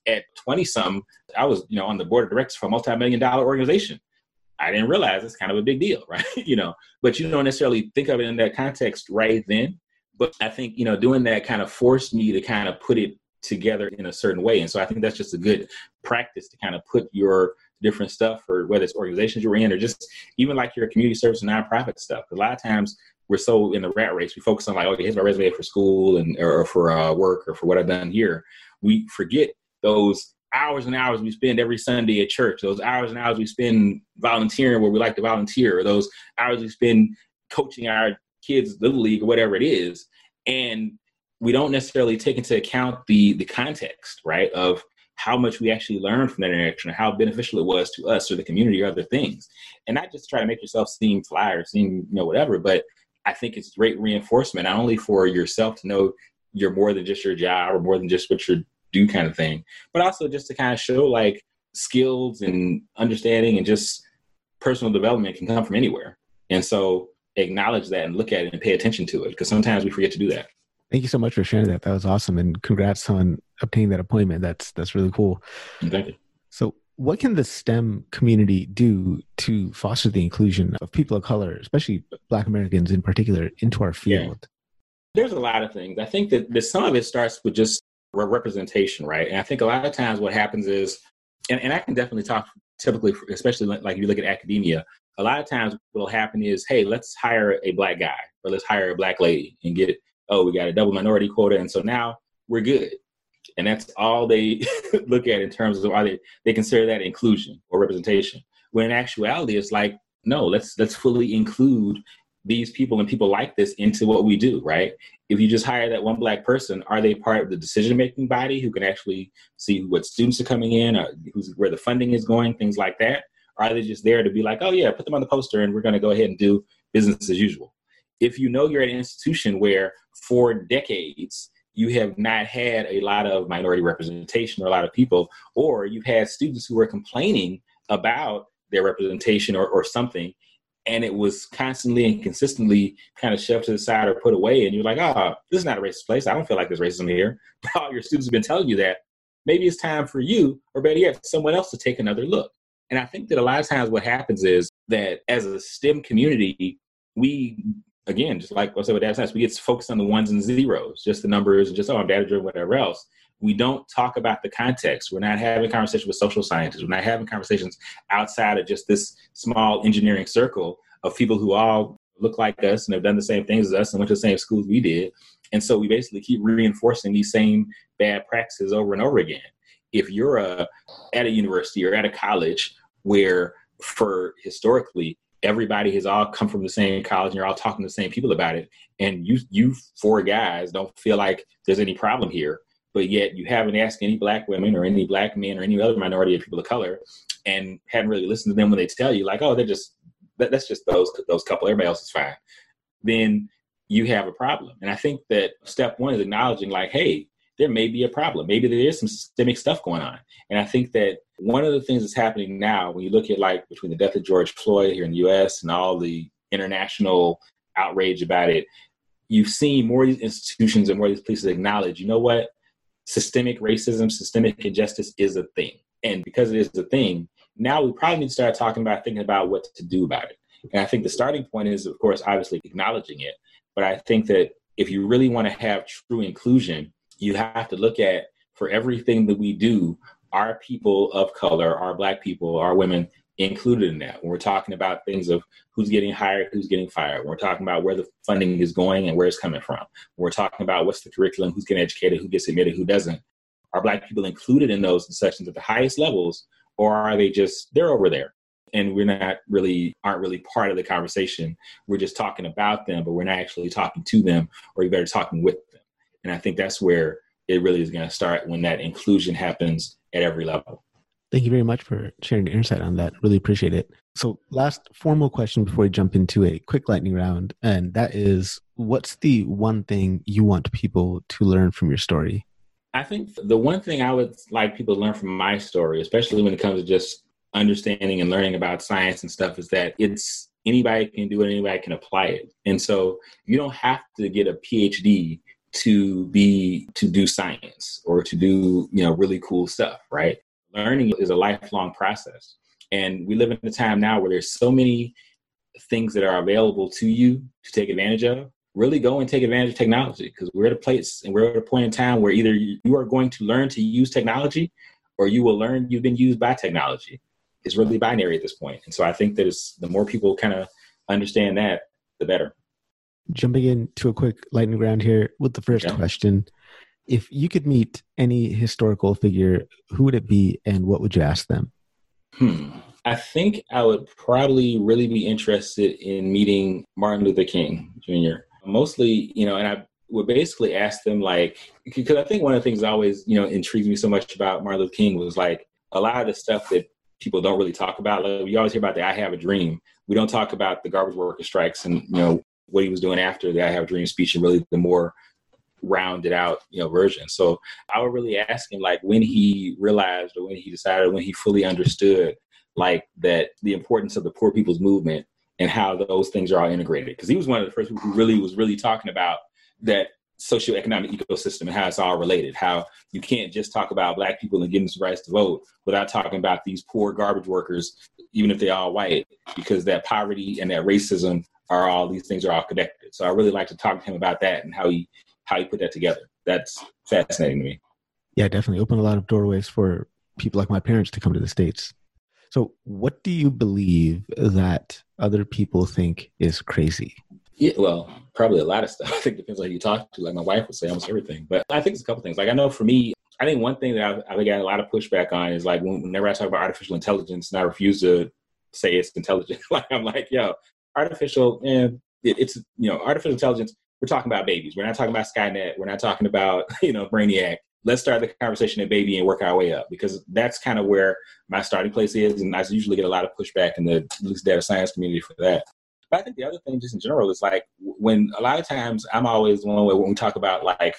at 20 something, I was, you know, on the board of directors for a multi-million dollar organization. I didn't realize it's kind of a big deal, right? you know, but you don't necessarily think of it in that context right then. But I think, you know, doing that kind of forced me to kind of put it together in a certain way. And so I think that's just a good practice to kind of put your different stuff or whether it's organizations you're in or just even like your community service and nonprofit stuff. A lot of times we're so in the rat race, we focus on like, okay, here's my resume for school and or for uh, work or for what I've done here. We forget those hours and hours we spend every Sunday at church, those hours and hours we spend volunteering where we like to volunteer, or those hours we spend coaching our kids little league or whatever it is, and we don't necessarily take into account the the context, right, of how much we actually learned from that interaction, how beneficial it was to us or the community or other things, and not just try to make yourself seem fly or seem you know whatever, but I think it's great reinforcement not only for yourself to know you're more than just your job or more than just what you're do kind of thing, but also just to kind of show like skills and understanding and just personal development can come from anywhere. And so acknowledge that and look at it and pay attention to it because sometimes we forget to do that. Thank you so much for sharing that. That was awesome, and congrats on obtaining that appointment. That's that's really cool. Thank you. So, what can the STEM community do to foster the inclusion of people of color, especially Black Americans in particular, into our field? Yeah. There's a lot of things. I think that, that some of it starts with just representation, right? And I think a lot of times what happens is, and, and I can definitely talk typically, especially like if you look at academia, a lot of times what'll happen is, hey, let's hire a black guy or let's hire a black lady and get, oh, we got a double minority quota. And so now we're good. And that's all they look at in terms of are they, they consider that inclusion or representation. When in actuality, it's like, no, let's let's fully include these people and people like this into what we do, right? If you just hire that one black person, are they part of the decision making body who can actually see what students are coming in, or who's, where the funding is going, things like that? Or are they just there to be like, oh yeah, put them on the poster and we're going to go ahead and do business as usual? If you know you're at an institution where for decades you have not had a lot of minority representation or a lot of people, or you've had students who are complaining about their representation or, or something, and it was constantly and consistently kind of shoved to the side or put away, and you're like, oh, this is not a racist place. I don't feel like there's racism here. But all your students have been telling you that. Maybe it's time for you, or better yet, someone else to take another look. And I think that a lot of times what happens is that as a STEM community, we again, just like I said with data science, we get focused on the ones and zeros, just the numbers and just, oh, I'm data driven, whatever else. We don't talk about the context. We're not having conversations with social scientists. We're not having conversations outside of just this small engineering circle of people who all look like us and have done the same things as us and went to the same schools we did. And so we basically keep reinforcing these same bad practices over and over again. If you're a, at a university or at a college where for historically everybody has all come from the same college and you're all talking to the same people about it and you you four guys don't feel like there's any problem here but yet you haven't asked any black women or any black men or any other minority of people of color and haven't really listened to them when they tell you like oh they're just that, that's just those those couple everybody else is fine then you have a problem. And i think that step one is acknowledging like hey there may be a problem. Maybe there is some systemic stuff going on. And i think that one of the things that's happening now when you look at like between the death of george floyd here in the us and all the international outrage about it you've seen more of these institutions and more of these places acknowledge you know what systemic racism, systemic injustice is a thing. And because it is a thing, now we probably need to start talking about thinking about what to do about it. And I think the starting point is, of course, obviously acknowledging it. But I think that if you really want to have true inclusion, you have to look at for everything that we do, are people of color, are black people, are women included in that. When we're talking about things of who's getting hired, who's getting fired, when we're talking about where the funding is going and where it's coming from. When we're talking about what's the curriculum, who's getting educated, who gets admitted, who doesn't. Are black people included in those discussions at the highest levels, or are they just they're over there? And we're not really aren't really part of the conversation. We're just talking about them, but we're not actually talking to them or even better talking with them. And I think that's where it really is going to start when that inclusion happens at every level. Thank you very much for sharing your insight on that. Really appreciate it. So, last formal question before we jump into a quick lightning round, and that is what's the one thing you want people to learn from your story? I think the one thing I would like people to learn from my story, especially when it comes to just understanding and learning about science and stuff, is that it's anybody can do it, anybody can apply it. And so you don't have to get a PhD to be to do science or to do you know really cool stuff right learning is a lifelong process. And we live in a time now where there's so many things that are available to you to take advantage of. Really go and take advantage of technology because we're at a place and we're at a point in time where either you are going to learn to use technology or you will learn you've been used by technology. It's really binary at this point. And so i think that it's the more people kind of understand that the better. Jumping into a quick lightning round here with the first okay. question. If you could meet any historical figure, who would it be and what would you ask them? Hmm. I think I would probably really be interested in meeting Martin Luther King Jr. Mostly, you know, and I would basically ask them like because I think one of the things that always, you know, intrigues me so much about Martin Luther King was like a lot of the stuff that people don't really talk about. Like, we always hear about the I have a dream. We don't talk about the garbage worker strikes and you know what he was doing after the I Have a Dream speech and really the more rounded out, you know, version. So I would really ask him like when he realized or when he decided, when he fully understood like that the importance of the poor people's movement and how those things are all integrated. Because he was one of the first people who really was really talking about that socioeconomic ecosystem and how it's all related. How you can't just talk about black people and giving them rights to vote without talking about these poor garbage workers, even if they're all white, because that poverty and that racism are all these things are all connected. So I really like to talk to him about that and how he how you put that together. That's fascinating to me. Yeah, definitely open a lot of doorways for people like my parents to come to the states. So, what do you believe that other people think is crazy? Yeah, well, probably a lot of stuff. I think it depends on who you talk to. Like my wife would say almost everything, but I think it's a couple things. Like I know for me, I think one thing that I've, I've got a lot of pushback on is like whenever I talk about artificial intelligence, and I refuse to say it's intelligent. like I'm like, yo, artificial and it, it's you know artificial intelligence. We're talking about babies. We're not talking about Skynet. We're not talking about you know Brainiac. Let's start the conversation at baby and work our way up because that's kind of where my starting place is, and I usually get a lot of pushback in the data science community for that. But I think the other thing, just in general, is like when a lot of times I'm always one way when we talk about like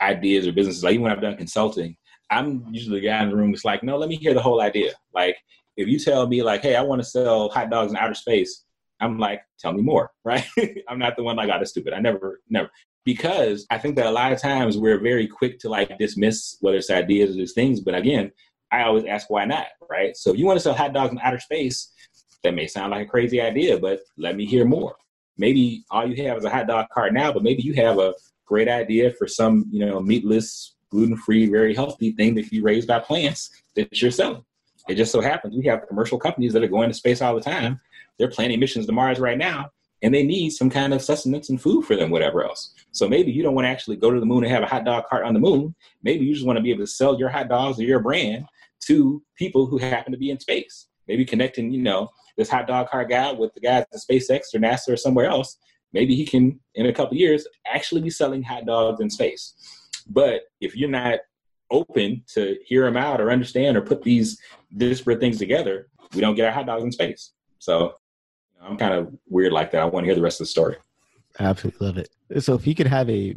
ideas or businesses, like even when I've done consulting, I'm usually the guy in the room that's like, no, let me hear the whole idea. Like if you tell me like, hey, I want to sell hot dogs in outer space, I'm like, tell me more, right? I'm not the one like, oh, that's stupid. I never, never. Because I think that a lot of times we're very quick to like dismiss whether it's ideas or these things. But again, I always ask why not, right? So if you want to sell hot dogs in outer space, that may sound like a crazy idea, but let me hear more. Maybe all you have is a hot dog cart now, but maybe you have a great idea for some, you know, meatless, gluten-free, very healthy thing that you be raised by plants that you're selling. It just so happens we have commercial companies that are going to space all the time they're planning missions to Mars right now, and they need some kind of sustenance and food for them, whatever else. So maybe you don't want to actually go to the moon and have a hot dog cart on the moon. Maybe you just want to be able to sell your hot dogs or your brand to people who happen to be in space. Maybe connecting, you know, this hot dog cart guy with the guys at SpaceX or NASA or somewhere else. Maybe he can, in a couple years, actually be selling hot dogs in space. But if you're not open to hear them out or understand or put these disparate things together, we don't get our hot dogs in space. So I'm kind of weird like that. I want to hear the rest of the story. Absolutely love it. So, if you could have a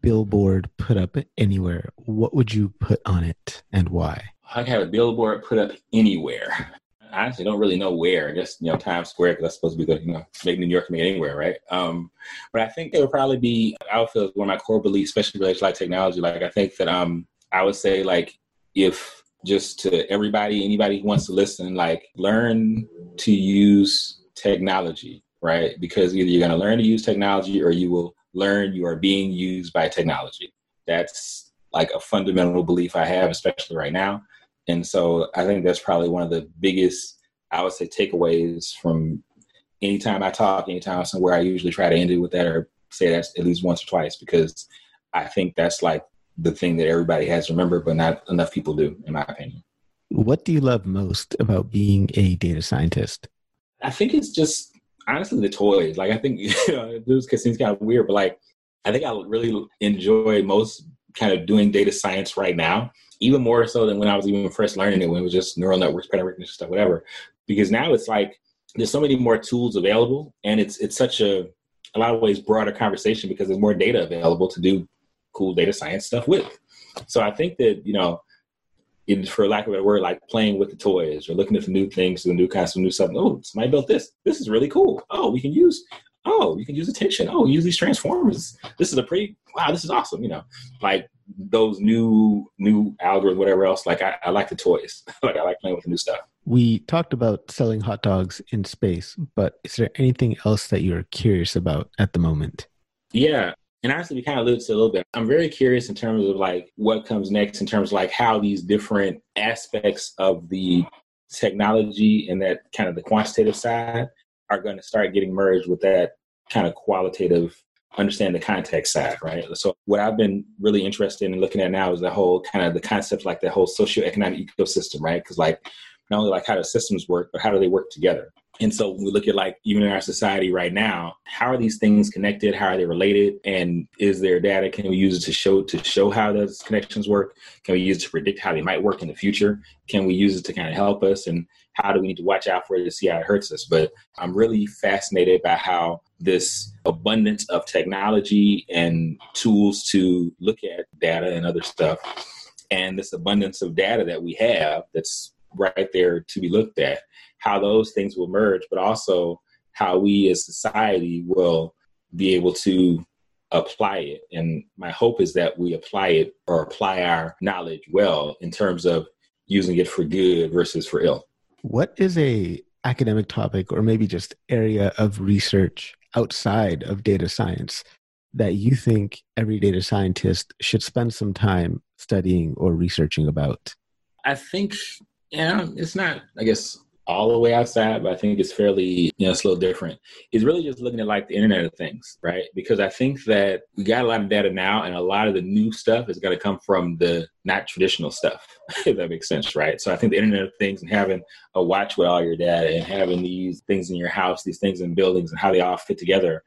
billboard put up anywhere, what would you put on it and why? I could have a billboard put up anywhere. I actually don't really know where. I guess you know Times Square because that's supposed to be the you know make New York make anywhere, right? Um, but I think it would probably be. I would feel one of my core beliefs, especially related to like technology. Like I think that um, I would say like if just to everybody, anybody who wants to listen, like learn to use technology, right? Because either you're going to learn to use technology or you will learn you are being used by technology. That's like a fundamental belief I have, especially right now. And so I think that's probably one of the biggest, I would say, takeaways from anytime I talk, anytime somewhere, I usually try to end it with that or say that at least once or twice because I think that's like the thing that everybody has to remember, but not enough people do, in my opinion. What do you love most about being a data scientist? I think it's just honestly the toys. Like I think you know, this seems kind of weird, but like I think I really enjoy most kind of doing data science right now, even more so than when I was even first learning it when it was just neural networks, pattern recognition stuff, whatever. Because now it's like there's so many more tools available, and it's it's such a a lot of ways broader conversation because there's more data available to do cool data science stuff with. So I think that you know, in, for lack of a word, like playing with the toys or looking at the new things, the new kinds of new stuff. Oh, somebody built this. This is really cool. Oh, we can use. Oh, you can use attention. Oh, use these transformers. This is a pretty wow. This is awesome. You know, like those new new algorithms, whatever else. Like I, I like the toys. like I like playing with the new stuff. We talked about selling hot dogs in space, but is there anything else that you're curious about at the moment? Yeah. And honestly, we kind of alluded to a little bit. I'm very curious in terms of like what comes next in terms of like how these different aspects of the technology and that kind of the quantitative side are going to start getting merged with that kind of qualitative understand the context side, right? So what I've been really interested in looking at now is the whole kind of the concept like the whole socioeconomic ecosystem, right? Because like not only like how do systems work, but how do they work together? And so when we look at like even in our society right now, how are these things connected? How are they related? And is there data? Can we use it to show to show how those connections work? Can we use it to predict how they might work in the future? Can we use it to kind of help us? And how do we need to watch out for it to see how it hurts us? But I'm really fascinated by how this abundance of technology and tools to look at data and other stuff and this abundance of data that we have that's right there to be looked at, how those things will merge, but also how we as society will be able to apply it. And my hope is that we apply it or apply our knowledge well in terms of using it for good versus for ill. What is a academic topic or maybe just area of research outside of data science that you think every data scientist should spend some time studying or researching about? I think yeah, it's not, I guess, all the way outside, but I think it's fairly, you know, it's a little different. It's really just looking at like the Internet of Things, right? Because I think that we got a lot of data now, and a lot of the new stuff is going to come from the not traditional stuff, if that makes sense, right? So I think the Internet of Things and having a watch with all your data and having these things in your house, these things in buildings, and how they all fit together,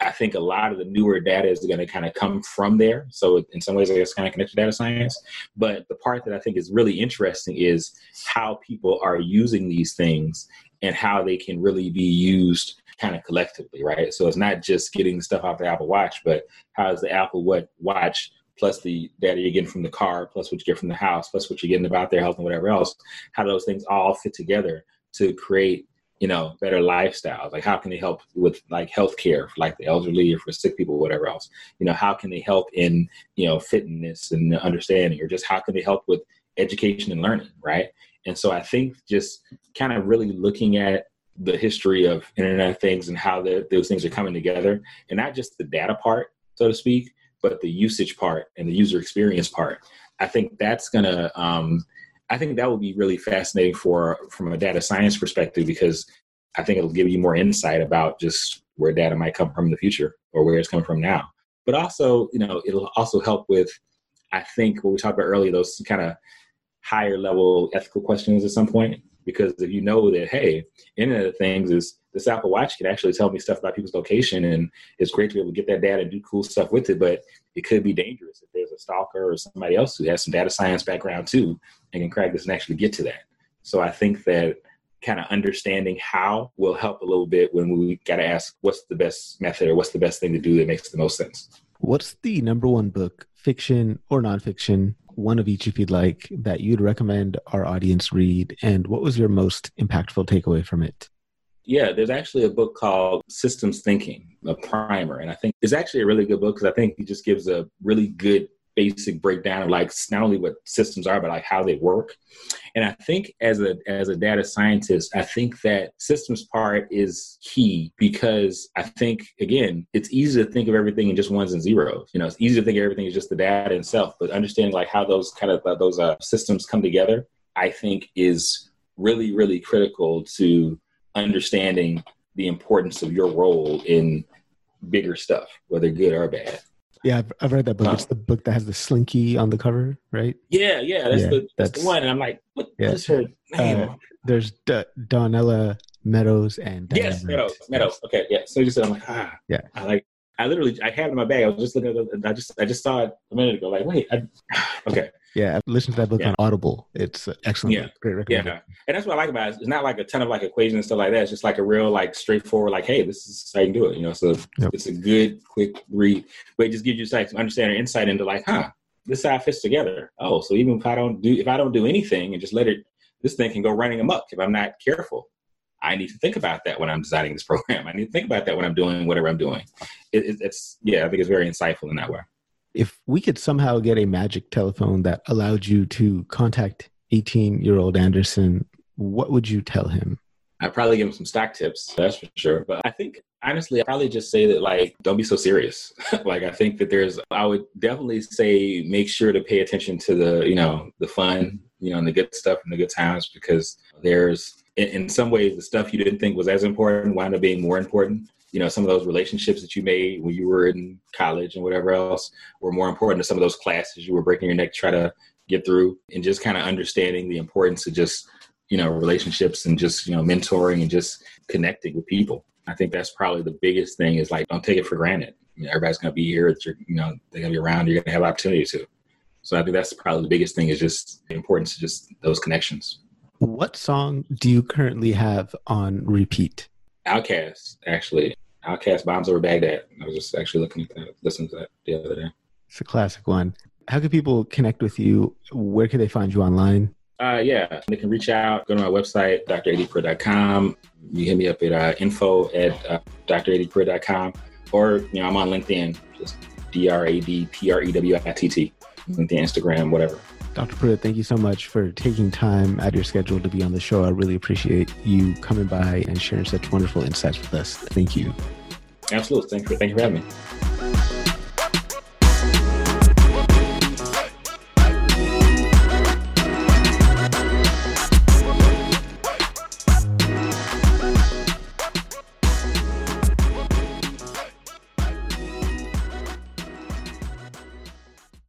I think a lot of the newer data is going to kind of come from there. So in some ways, I guess kind of connected data science. But the part that I think is really interesting is how people are using these things and how they can really be used kind of collectively, right? So it's not just getting stuff off the Apple Watch, but how is the Apple Watch plus the data you're getting from the car, plus what you get from the house, plus what you're getting about their health and whatever else, how do those things all fit together to create you know, better lifestyles? Like, how can they help with like healthcare for like the elderly or for sick people, whatever else? You know, how can they help in you know fitness and understanding, or just how can they help with education and learning, right? And so I think just kind of really looking at the history of Internet Things and how the, those things are coming together, and not just the data part, so to speak, but the usage part and the user experience part. I think that's gonna um, I think that would be really fascinating for from a data science perspective because I think it'll give you more insight about just where data might come from in the future or where it's coming from now. But also, you know, it'll also help with, I think, what we talked about earlier, those kind of higher level ethical questions at some point. Because if you know that, hey, Internet of the Things is this Apple Watch can actually tell me stuff about people's location, and it's great to be able to get that data and do cool stuff with it. But it could be dangerous if there's a stalker or somebody else who has some data science background too and can crack this and actually get to that. So I think that kind of understanding how will help a little bit when we got to ask what's the best method or what's the best thing to do that makes the most sense. What's the number one book, fiction or nonfiction, one of each if you'd like, that you'd recommend our audience read? And what was your most impactful takeaway from it? Yeah, there's actually a book called Systems Thinking, a primer. And I think it's actually a really good book because I think it just gives a really good basic breakdown of like not only what systems are, but like how they work. And I think as a as a data scientist, I think that systems part is key because I think again, it's easy to think of everything in just ones and zeros. You know, it's easy to think everything is just the data itself, but understanding like how those kind of uh, those uh, systems come together, I think is really really critical to understanding the importance of your role in bigger stuff, whether good or bad. Yeah, I've, I've read that book. It's the book that has the slinky on the cover, right? Yeah, yeah, that's, yeah, the, that's, that's the one. And I'm like, what, yeah. her name? Uh, there's D- Donella Meadows and Diana yes, Meadows, Meadows. Okay, yeah. So you said, I'm like, ah, yeah. I like, I literally, I have it in my bag. I was just looking at it. I just, I just saw it a minute ago. Like, wait, I, okay. Yeah, I listened to that book yeah. on Audible. It's excellent. Yeah, great Yeah, and that's what I like about it. It's not like a ton of like equations and stuff like that. It's just like a real like straightforward like, hey, this is how you can do it. You know, so yep. it's a good quick read, but it just gives you like some understanding insight into like, huh, this is how fits together. Oh, so even if I don't do if I don't do anything and just let it, this thing can go running amok if I'm not careful. I need to think about that when I'm designing this program. I need to think about that when I'm doing whatever I'm doing. It, it, it's yeah, I think it's very insightful in that way if we could somehow get a magic telephone that allowed you to contact 18 year old Anderson, what would you tell him? I'd probably give him some stock tips, that's for sure. But I think honestly, I'd probably just say that like, don't be so serious. like, I think that there's, I would definitely say make sure to pay attention to the, you know, the fun, you know, and the good stuff and the good times because there's, in, in some ways, the stuff you didn't think was as important wound up being more important. You know some of those relationships that you made when you were in college and whatever else were more important to some of those classes you were breaking your neck to try to get through. And just kind of understanding the importance of just you know relationships and just you know mentoring and just connecting with people. I think that's probably the biggest thing is like don't take it for granted. Everybody's going to be here you're, you know they're going to be around you're going to have opportunity to. So i think that's probably the biggest thing is just the importance of just those connections what song do you currently have on repeat OutKast, actually. OutKast Bombs Over Baghdad. I was just actually looking at that, listening to that the other day. It's a classic one. How can people connect with you? Where can they find you online? Uh, yeah, they can reach out, go to my website, dradprewitt.com. You hit me up at uh, info at uh, dradprewitt.com. Or, you know, I'm on LinkedIn, just D-R-A-D-P-R-E-W-I-T-T. LinkedIn, Instagram, whatever. Dr. Prewitt, thank you so much for taking time out of your schedule to be on the show. I really appreciate you coming by and sharing such wonderful insights with us. Thank you. Absolutely. Thank you, thank you for having me.